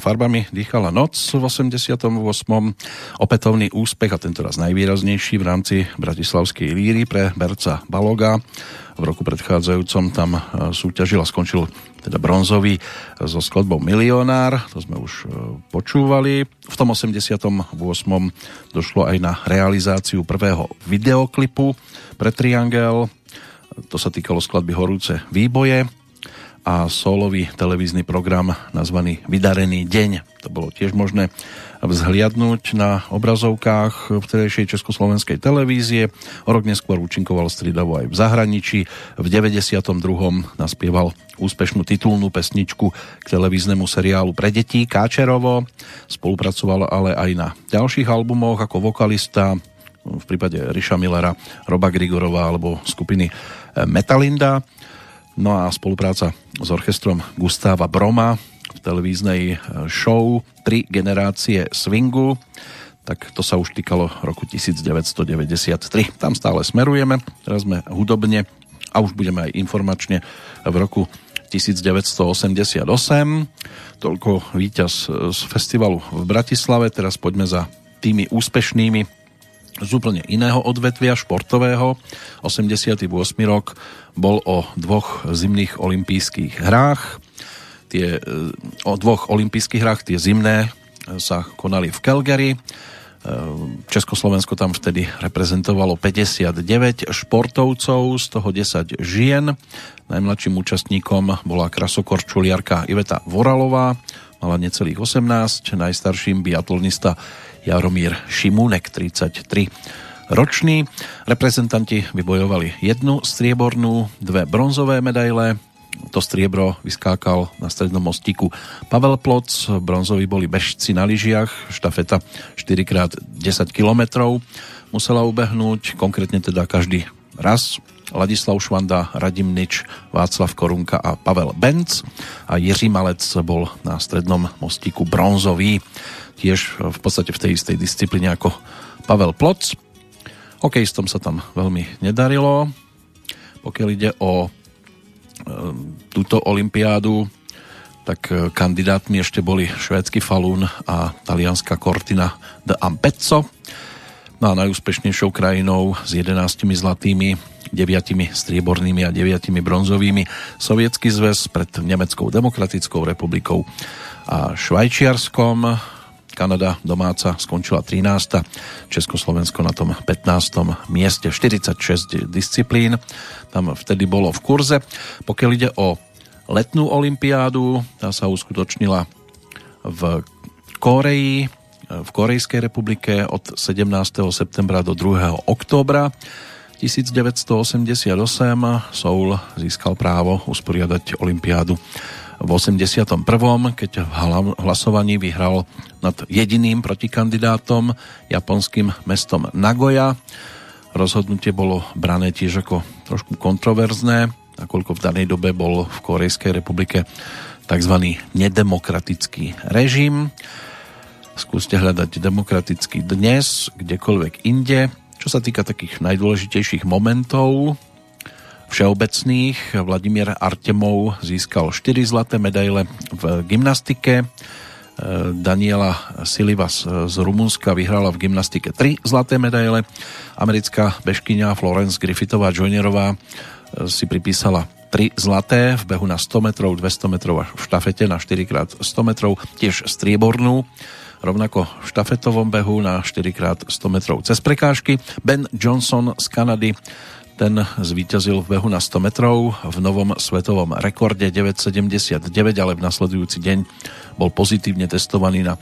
Farbami dýchala noc v 88. Opätovný úspech a tentoraz najvýraznejší v rámci Bratislavskej líry pre Berca Baloga. V roku predchádzajúcom tam e, súťažil a skončil teda bronzový so skladbou Milionár, to sme už e, počúvali. V tom 88. došlo aj na realizáciu prvého videoklipu pre Triangel, to sa týkalo skladby Horúce výboje a solový televízny program nazvaný Vydarený deň. To bolo tiež možné vzhliadnúť na obrazovkách vtedejšej československej televízie. O rok neskôr účinkoval stridavo aj v zahraničí. V 92. naspieval úspešnú titulnú pesničku k televíznemu seriálu pre detí Káčerovo. Spolupracoval ale aj na ďalších albumoch ako vokalista v prípade Riša Millera, Roba Grigorova alebo skupiny Metalinda. No a spolupráca s orchestrom Gustáva Broma v televíznej show Tri generácie swingu tak to sa už týkalo roku 1993. Tam stále smerujeme, teraz sme hudobne a už budeme aj informačne v roku 1988. Toľko víťaz z festivalu v Bratislave. Teraz poďme za tými úspešnými z úplne iného odvetvia športového. 88. rok bol o dvoch zimných olympijských hrách. Tie, o dvoch olympijských hrách, tie zimné sa konali v Calgary. Československo tam vtedy reprezentovalo 59 športovcov, z toho 10 žien. Najmladším účastníkom bola krasokorčuliarka Iveta Voralová, mala necelých 18, najstarším biatlonista Jaromír Šimúnek, 33 ročný. Reprezentanti vybojovali jednu striebornú, dve bronzové medaile. To striebro vyskákal na strednom mostiku Pavel Ploc, bronzoví boli bežci na lyžiach, štafeta 4x10 km musela ubehnúť, konkrétne teda každý raz Ladislav Švanda, Radim Nič, Václav Korunka a Pavel Benc a Jiří Malec bol na strednom mostíku bronzový tiež v podstate v tej istej disciplíne ako Pavel Ploc. Hokejistom sa tam veľmi nedarilo. Pokiaľ ide o e, túto olympiádu, tak e, kandidátmi ešte boli švédsky Falun a talianská Cortina de Ampezzo. No a najúspešnejšou krajinou s 11 zlatými, 9 striebornými a 9 bronzovými Sovietský zväz pred Nemeckou demokratickou republikou a Švajčiarskom Kanada domáca skončila 13. Československo na tom 15. mieste 46 disciplín. Tam vtedy bolo v kurze. Pokiaľ ide o letnú olympiádu, tá sa uskutočnila v Koreji, v Korejskej republike od 17. septembra do 2. októbra 1988 Soul získal právo usporiadať olympiádu v 81., keď v hlasovaní vyhral nad jediným protikandidátom, japonským mestom Nagoya. rozhodnutie bolo brané tiež ako trošku kontroverzné, nakoľko v danej dobe bol v Korejskej republike tzv. nedemokratický režim. Skúste hľadať demokratický dnes, kdekoľvek inde. Čo sa týka takých najdôležitejších momentov všeobecných, Vladimír Artemov získal 4 zlaté medaile v gymnastike, Daniela Silivas z Rumunska vyhrala v gymnastike 3 zlaté medaile. Americká bežkyňa Florence Griffithová Joinerová si pripísala 3 zlaté v behu na 100 metrov, 200 metrov a v štafete na 4x100 metrov, tiež striebornú rovnako v štafetovom behu na 4x100 metrov cez prekážky. Ben Johnson z Kanady ten zvíťazil v behu na 100 metrov v novom svetovom rekorde 9,79, ale v nasledujúci deň bol pozitívne testovaný na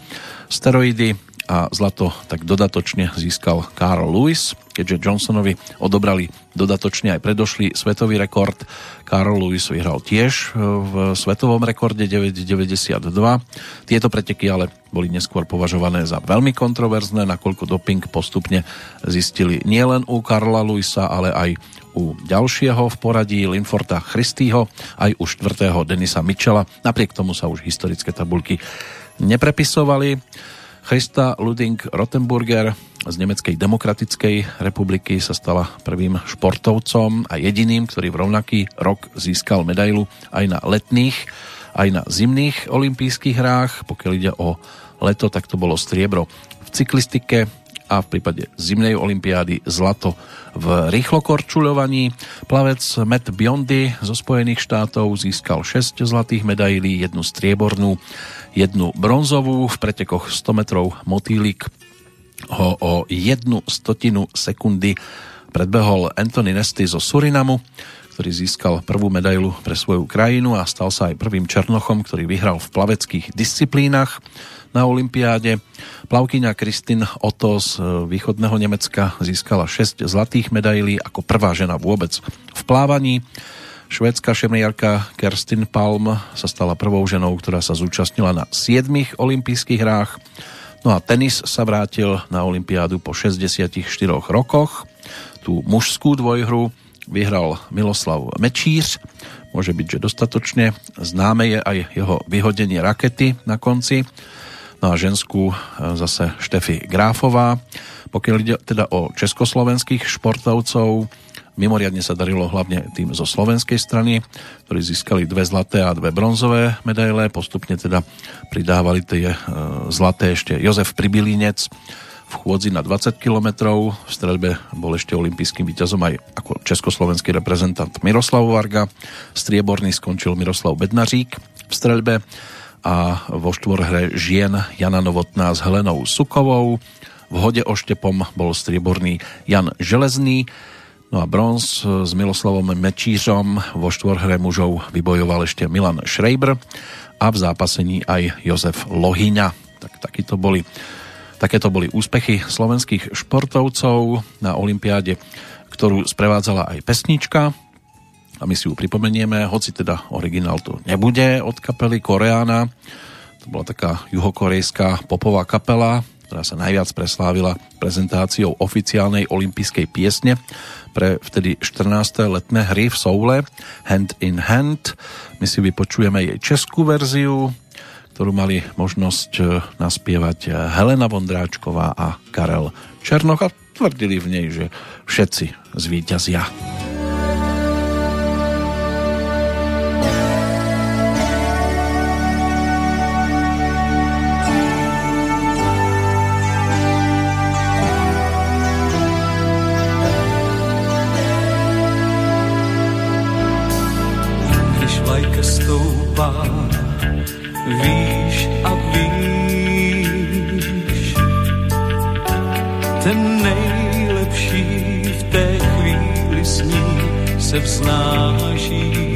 steroidy a zlato tak dodatočne získal Carl Lewis, keďže Johnsonovi odobrali dodatočne aj predošlý svetový rekord. Carl Lewis vyhral tiež v svetovom rekorde 9,92. Tieto preteky ale boli neskôr považované za veľmi kontroverzné, nakoľko doping postupne zistili nielen u Karla Lewisa, ale aj u ďalšieho v poradí Linforta Christýho, aj u štvrtého Denisa Michela. Napriek tomu sa už historické tabulky neprepisovali. Christa Luding Rottenburger z Nemeckej demokratickej republiky sa stala prvým športovcom a jediným, ktorý v rovnaký rok získal medailu aj na letných, aj na zimných olympijských hrách. Pokiaľ ide o leto, tak to bolo striebro v cyklistike, a v prípade zimnej olympiády zlato v rýchlokorčuľovaní. Plavec Matt Biondy zo Spojených štátov získal 6 zlatých medailí, jednu striebornú, jednu bronzovú. V pretekoch 100 metrov motýlik ho o jednu stotinu sekundy predbehol Anthony Nesty zo Surinamu, ktorý získal prvú medailu pre svoju krajinu a stal sa aj prvým Černochom, ktorý vyhral v plaveckých disciplínach na Olympiáde. Plavkyňa Kristin Otto z e, východného Nemecka získala 6 zlatých medailí ako prvá žena vôbec v plávaní. Švédska šemriarka Kerstin Palm sa stala prvou ženou, ktorá sa zúčastnila na 7 olympijských hrách. No a tenis sa vrátil na Olympiádu po 64 rokoch. Tú mužskú dvojhru vyhral Miloslav Mečíř. Môže byť, že dostatočne. Známe je aj jeho vyhodenie rakety na konci No a ženskú e, zase Štefi Gráfová. Pokiaľ ide teda o československých športovcov, mimoriadne sa darilo hlavne tým zo slovenskej strany, ktorí získali dve zlaté a dve bronzové medaile. Postupne teda pridávali tie e, zlaté ešte Jozef Pribilinec v chôdzi na 20 km. V streľbe bol ešte olympijským víťazom aj ako československý reprezentant Miroslav Varga. Strieborný skončil Miroslav Bednařík v streľbe a vo štvorhre žien Jana Novotná s Helenou Sukovou. V hode oštepom bol strieborný Jan Železný, no a bronz s Miloslavom Mečířom vo štvorhre mužov vybojoval ešte Milan Šrejbr a v zápasení aj Jozef Lohyňa. Tak takýto boli, takéto boli úspechy slovenských športovcov na Olympiáde, ktorú sprevádzala aj pesnička a my si ju pripomenieme, hoci teda originál to nebude od kapely Koreana. To bola taká juhokorejská popová kapela, ktorá sa najviac preslávila prezentáciou oficiálnej olympijskej piesne pre vtedy 14. letné hry v Soule Hand in Hand. My si vypočujeme jej českú verziu, ktorú mali možnosť e, naspievať Helena Vondráčková a Karel Černoch a tvrdili v nej, že všetci zvíťazia. slova víš a víš. Ten nejlepší v té chvíli s ní se vznáší.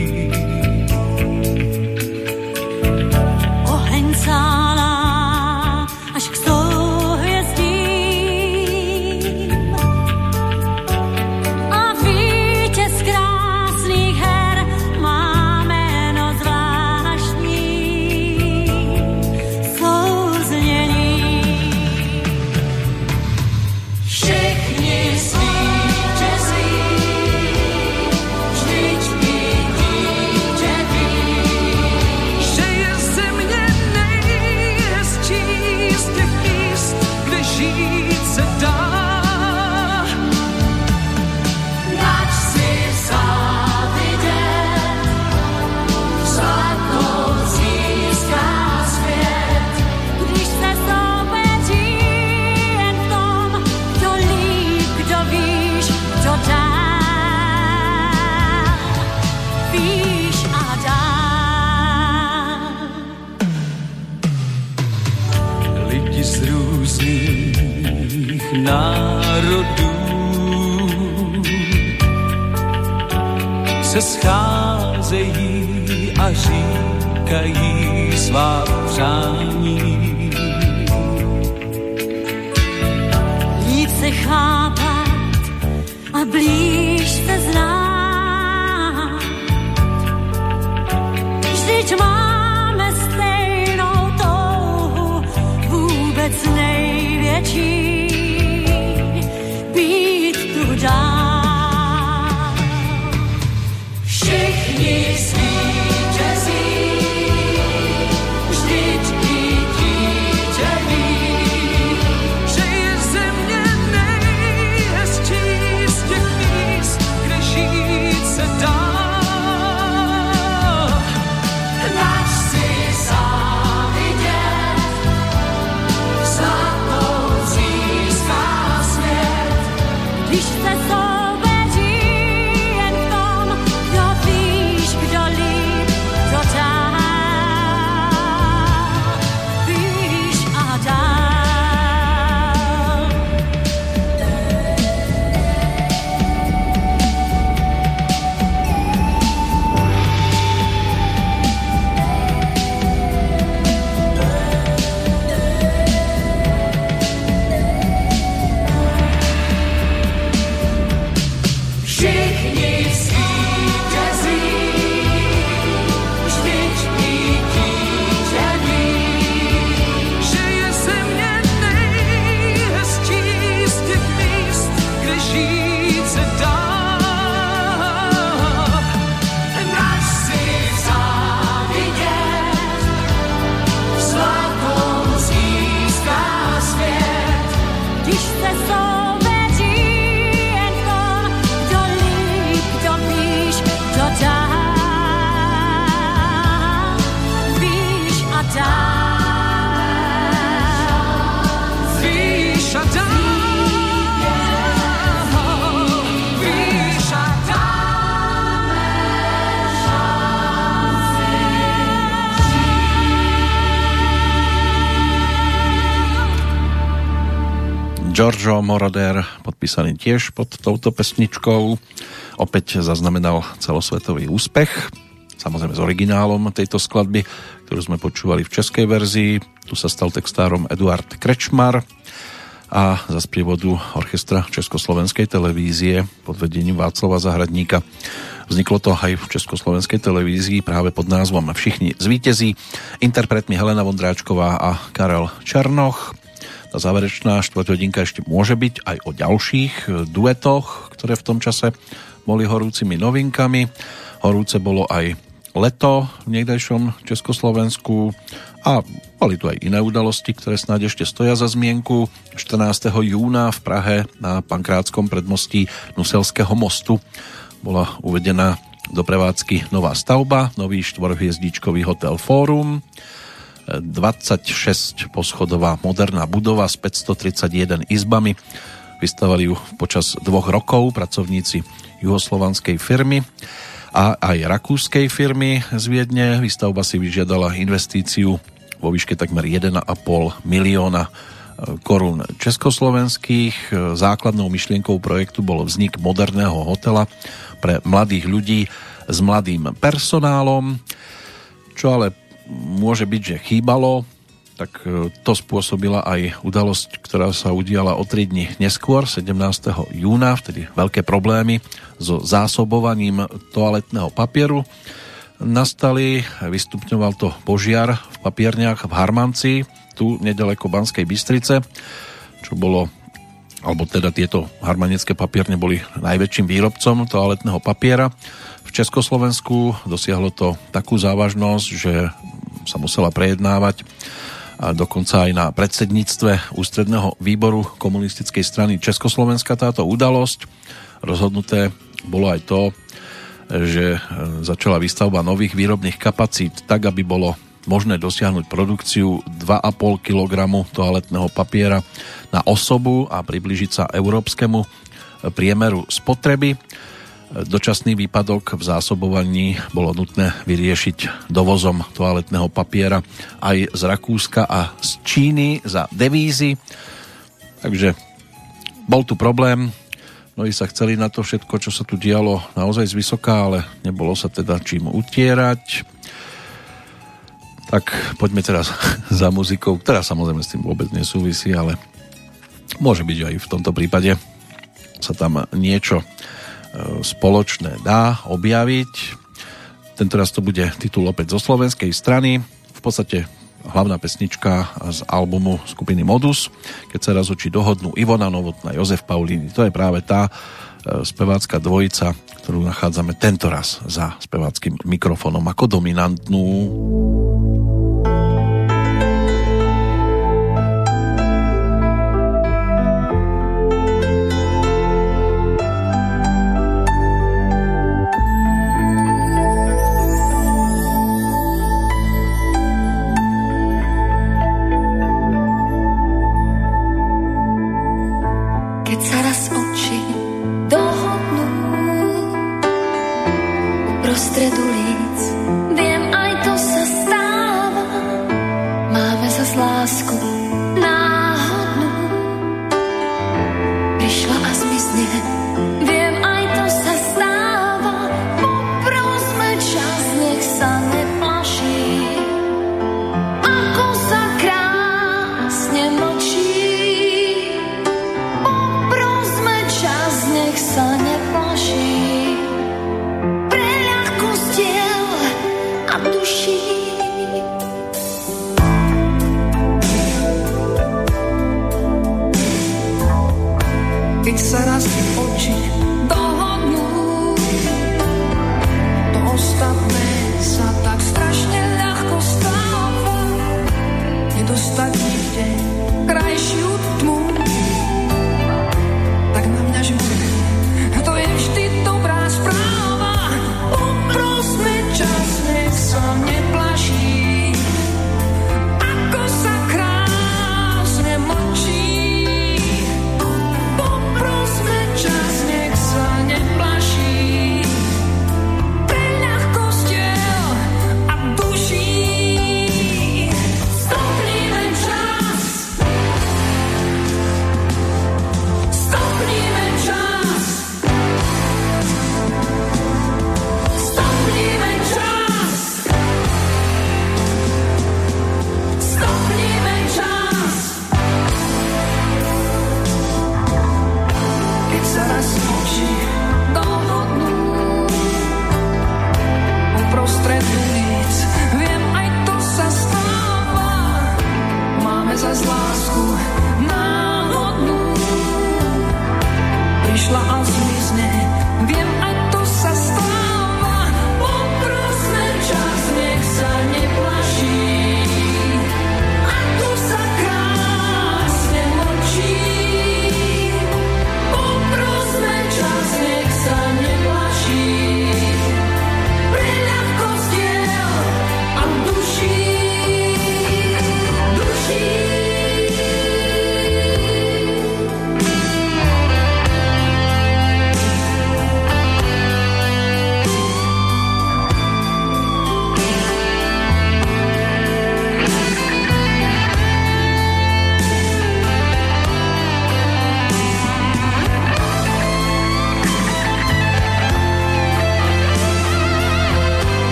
Moroder, podpísaný tiež pod touto pesničkou, opäť zaznamenal celosvetový úspech, samozrejme s originálom tejto skladby, ktorú sme počúvali v českej verzii. Tu sa stal textárom Eduard Krečmar a za sprievodu orchestra Československej televízie pod vedením Václava Zahradníka. Vzniklo to aj v Československej televízii práve pod názvom Všichni zvítězí. Interpretmi Helena Vondráčková a Karel Černoch. Tá záverečná štvrťhodinka ešte môže byť aj o ďalších e, duetoch, ktoré v tom čase boli horúcimi novinkami. Horúce bolo aj leto v niekdajšom Československu a boli tu aj iné udalosti, ktoré snáď ešte stoja za zmienku. 14. júna v Prahe na Pankrátskom predmostí Nuselského mostu bola uvedená do prevádzky nová stavba, nový štvorhviezdičkový hotel Fórum. 26 poschodová moderná budova s 531 izbami. Vystavali ju počas dvoch rokov pracovníci juhoslovanskej firmy a aj rakúskej firmy z Viedne. Výstavba si vyžiadala investíciu vo výške takmer 1,5 milióna e, korún československých. Základnou myšlienkou projektu bol vznik moderného hotela pre mladých ľudí s mladým personálom, čo ale môže byť, že chýbalo, tak e, to spôsobila aj udalosť, ktorá sa udiala o 3 dní neskôr, 17. júna, vtedy veľké problémy so zásobovaním toaletného papieru nastali, vystupňoval to požiar v papierniach v Harmanci, tu nedaleko Banskej Bystrice, čo bolo alebo teda tieto harmanecké papierne boli najväčším výrobcom toaletného papiera. V Československu dosiahlo to takú závažnosť, že sa musela prejednávať a dokonca aj na predsedníctve ústredného výboru komunistickej strany Československa táto udalosť. Rozhodnuté bolo aj to, že začala výstavba nových výrobných kapacít tak, aby bolo možné dosiahnuť produkciu 2,5 kg toaletného papiera na osobu a približiť sa európskemu priemeru spotreby. Dočasný výpadok v zásobovaní bolo nutné vyriešiť dovozom toaletného papiera aj z Rakúska a z Číny za devízy. Takže Bol tu problém, mnohí sa chceli na to všetko, čo sa tu dialo naozaj z vysoká, ale nebolo sa teda čím utierať. Tak poďme teraz za muzikou, ktorá samozrejme s tým vôbec nesúvisí, ale môže byť aj v tomto prípade sa tam niečo spoločné dá objaviť. Tentoraz to bude titul opäť zo slovenskej strany. V podstate hlavná pesnička z albumu skupiny Modus. Keď sa raz oči dohodnú Ivona Novotná, Jozef Paulíny, to je práve tá e, spevácka dvojica, ktorú nachádzame tento raz za speváckým mikrofónom ako dominantnú.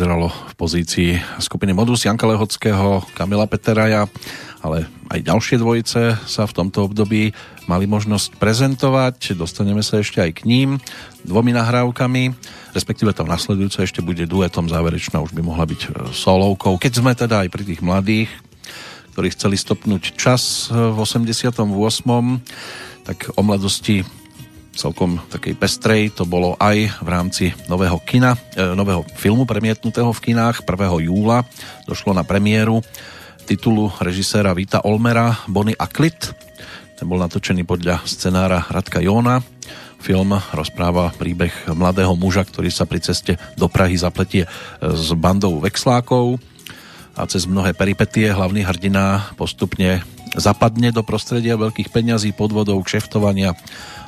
Vyzeralo v pozícii skupiny Modus Janka Lehockého, Kamila Peteraja, ale aj ďalšie dvojice sa v tomto období mali možnosť prezentovať. Dostaneme sa ešte aj k ním dvomi nahrávkami, respektíve to nasledujúce ešte bude duetom záverečná, už by mohla byť e, solovkou. Keď sme teda aj pri tých mladých, ktorí chceli stopnúť čas v 88. tak o mladosti celkom takej pestrej to bolo aj v rámci nového kina, e, nového filmu premietnutého v kinách 1. júla. Došlo na premiéru titulu režiséra Vita Olmera Bonnie a Klit. Ten bol natočený podľa scenára Radka Jóna. Film rozpráva príbeh mladého muža, ktorý sa pri ceste do Prahy zapletie s bandou vexlákov a cez mnohé peripetie hlavný hrdina postupne zapadne do prostredia veľkých peňazí, podvodov, kšeftovania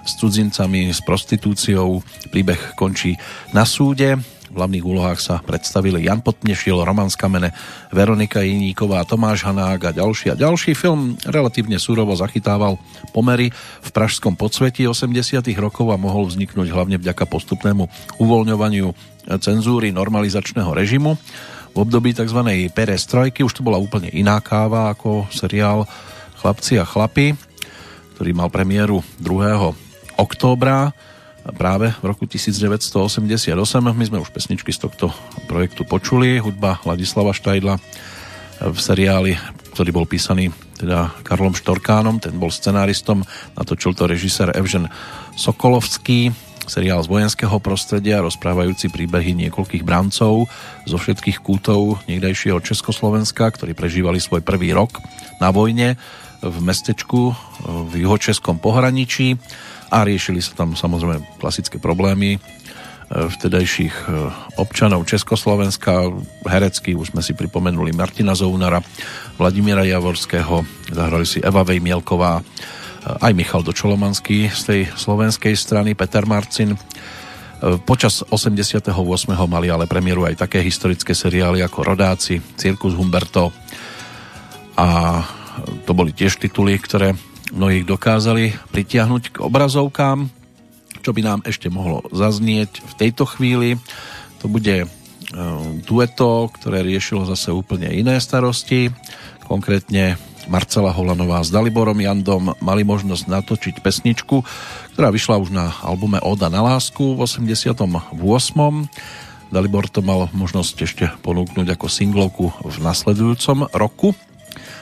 s cudzincami, s prostitúciou. Príbeh končí na súde v hlavných úlohách sa predstavili Jan Potnešiel, Roman Skamene, Veronika Jiníková, Tomáš Hanák a ďalší a ďalší. Film relatívne súrovo zachytával pomery v pražskom podsvetí 80 rokov a mohol vzniknúť hlavne vďaka postupnému uvoľňovaniu cenzúry normalizačného režimu. V období tzv. perestrojky už to bola úplne iná káva ako seriál Chlapci a chlapi, ktorý mal premiéru 2. októbra práve v roku 1988. My sme už pesničky z tohto projektu počuli. Hudba Ladislava Štajdla v seriáli, ktorý bol písaný teda Karlom Štorkánom, ten bol scenáristom, natočil to režisér Evžen Sokolovský, seriál z vojenského prostredia, rozprávajúci príbehy niekoľkých brancov zo všetkých kútov niekdejšieho Československa, ktorí prežívali svoj prvý rok na vojne v mestečku v juhočeskom pohraničí a riešili sa tam samozrejme klasické problémy e, vtedajších e, občanov Československa. Herecky už sme si pripomenuli Martina Zounara, Vladimíra Javorského, zahrali si Eva Vejmielková, e, aj Michal Dočolomanský z tej slovenskej strany, Peter Marcin. Počas 88. mali ale premiéru aj také historické seriály ako Rodáci, Cirkus Humberto a to boli tiež tituly, ktoré mnohých dokázali pritiahnuť k obrazovkám. Čo by nám ešte mohlo zaznieť v tejto chvíli, to bude e, dueto, ktoré riešilo zase úplne iné starosti. Konkrétne Marcela Holanová s Daliborom Jandom mali možnosť natočiť pesničku, ktorá vyšla už na albume Oda na lásku v 88. Dalibor to mal možnosť ešte ponúknuť ako singlovku v nasledujúcom roku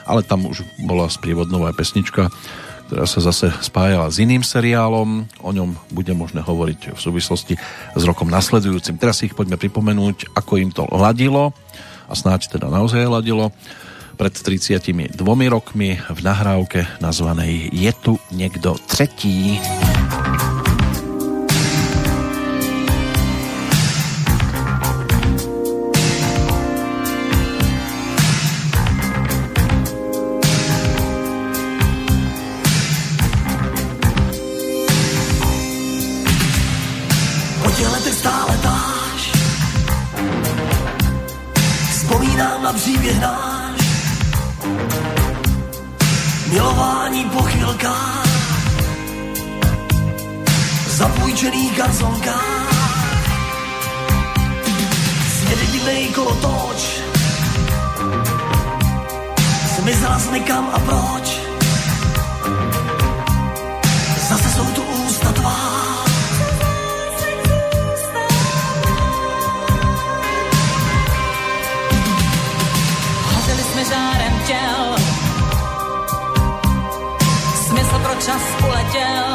ale tam už bola sprievodnová pesnička, ktorá sa zase spájala s iným seriálom. O ňom bude možné hovoriť v súvislosti s rokom nasledujúcim. Teraz si ich poďme pripomenúť, ako im to ladilo a snáď teda naozaj ladilo pred 32 rokmi v nahrávke nazvanej Je tu niekto tretí. Milování po chvilkách, zapůjčených garzonkách. Svět divnej kolotoč, zmizela jsi kam a proč? Smysl pro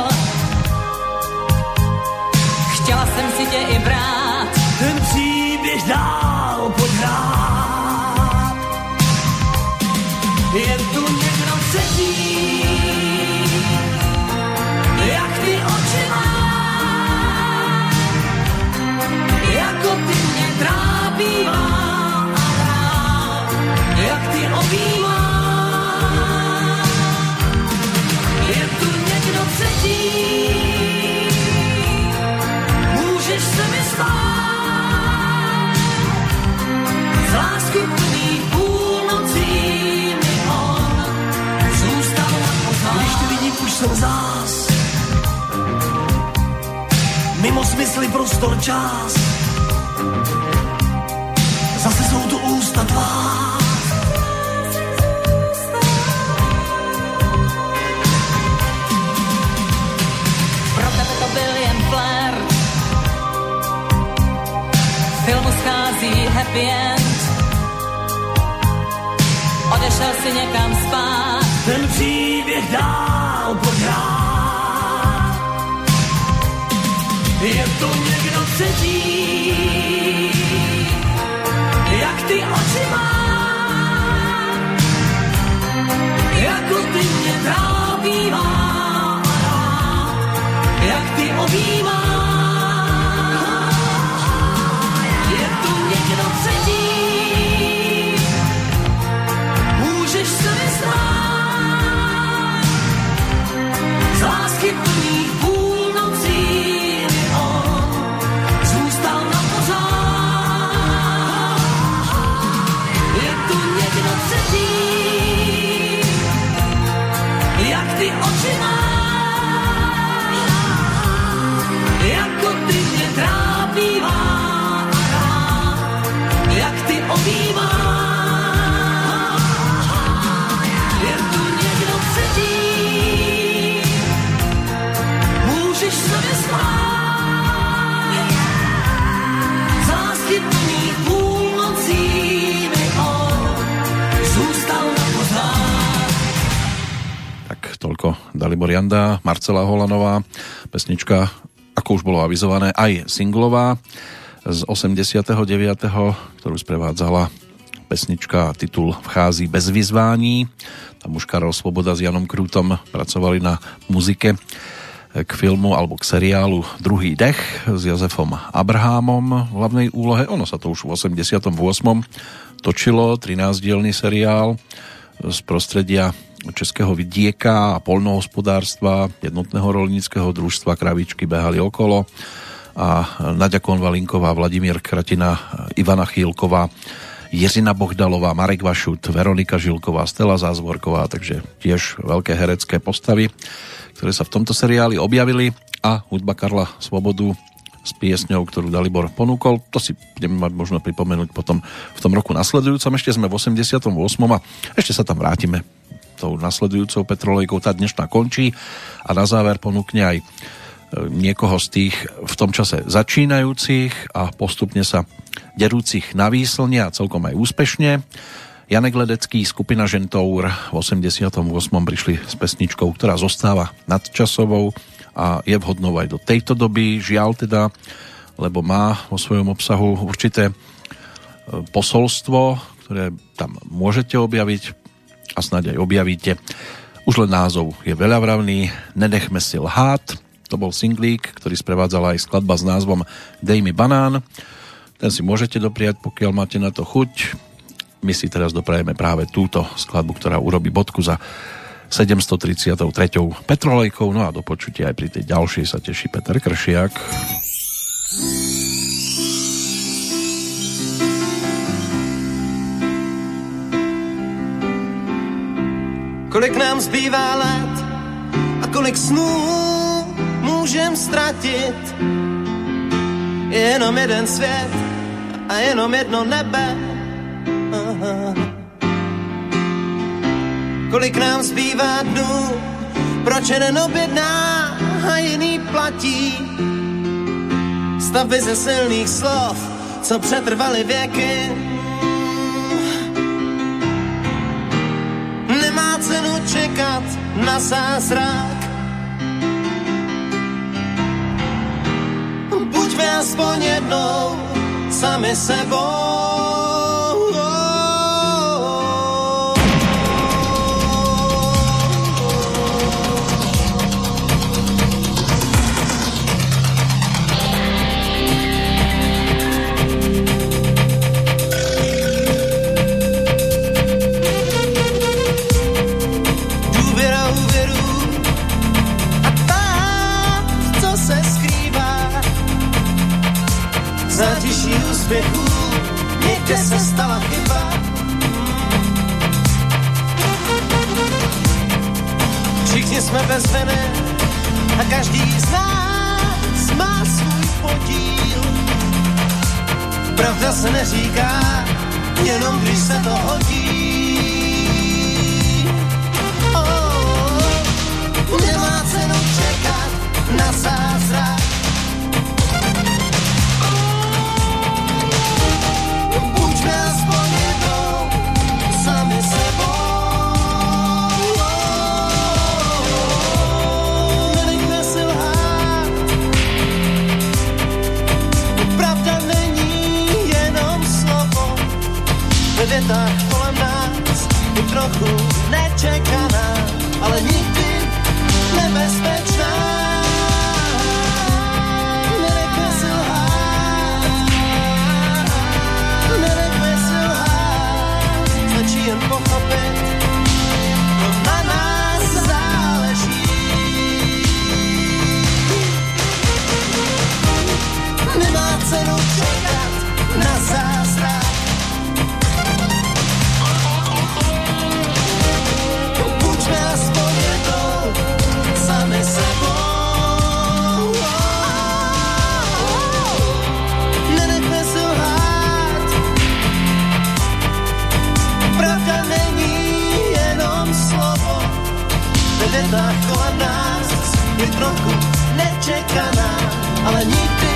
Prostor čas a dbát. Pro tebe to byl jen flirt. Filmu schází happy end. Odešel si někam spát. Ten příběh dál třetí, jak ty oči má. Jako ty mě trápí má, jak ty objímá. Dalibor Janda, Marcela Holanová, pesnička, ako už bolo avizované, aj singlová z 89., ktorú sprevádzala pesnička titul Vchází bez vyzvání. Tam už Karol Svoboda s Janom Krútom pracovali na muzike k filmu alebo k seriálu Druhý dech s Jozefom Abrahámom v hlavnej úlohe. Ono sa to už v 88. točilo, 13-dielný seriál z prostredia českého vidieka a polnohospodárstva, jednotného rolníckého družstva, kravičky behali okolo a Naďa Konvalinková, Vladimír Kratina, Ivana Chýlková, Jiřina Bohdalová, Marek Vašut, Veronika Žilková, Stela Zázvorková, takže tiež veľké herecké postavy, ktoré sa v tomto seriáli objavili a hudba Karla Svobodu s piesňou, ktorú Dalibor ponúkol. To si budeme mať možno pripomenúť potom v tom roku nasledujúcom. Ešte sme v 88. a ešte sa tam vrátime tou nasledujúcou petrolejkou. Tá dnešná končí a na záver ponúkne aj e, niekoho z tých v tom čase začínajúcich a postupne sa derúcich na výslne a celkom aj úspešne. Janek Ledecký, skupina Žentour v 88. prišli s pesničkou, ktorá zostáva nadčasovou a je vhodnou aj do tejto doby. Žiaľ teda, lebo má vo svojom obsahu určité e, posolstvo, ktoré tam môžete objaviť a snáď aj objavíte. Už len názov je veľavravný, Nenechme si lhát, to bol singlík, ktorý sprevádzala aj skladba s názvom Dej mi banán. Ten si môžete dopriať, pokiaľ máte na to chuť. My si teraz doprajeme práve túto skladbu, ktorá urobí bodku za 733. Petrolejkou. No a do počutia aj pri tej ďalšej sa teší Peter Kršiak. Kolik nám zbývá let a kolik snů můžem ztratit. Je jenom jeden svět a jenom jedno nebe. Kolik nám zbývá dnů, proč jeden objedná a jiný platí. Stavby ze silných slov, co přetrvaly věky. Čekat na zázrak. Buďme aspoň jednou sami sebou. světů, někde se stala chyba. Všichni jsme bez vene a každý z nás má svůj podíl. Pravda se neříká, jenom když se to hodí. Oh, nemá cenu čekat na zázrak je věta kolem nás i trochu nečeká. nečekaná, ale nikdy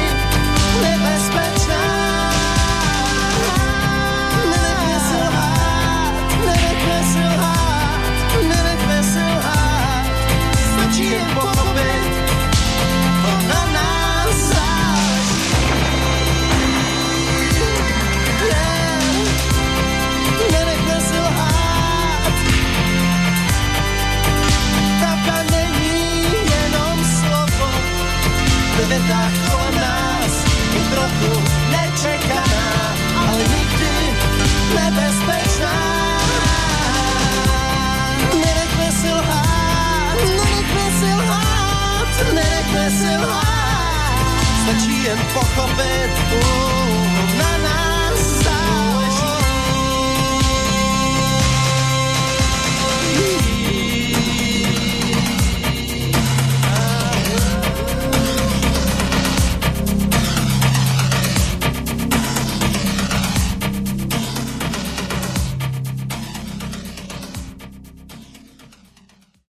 nesem háj, stačí jen pochopit, uh, na, na,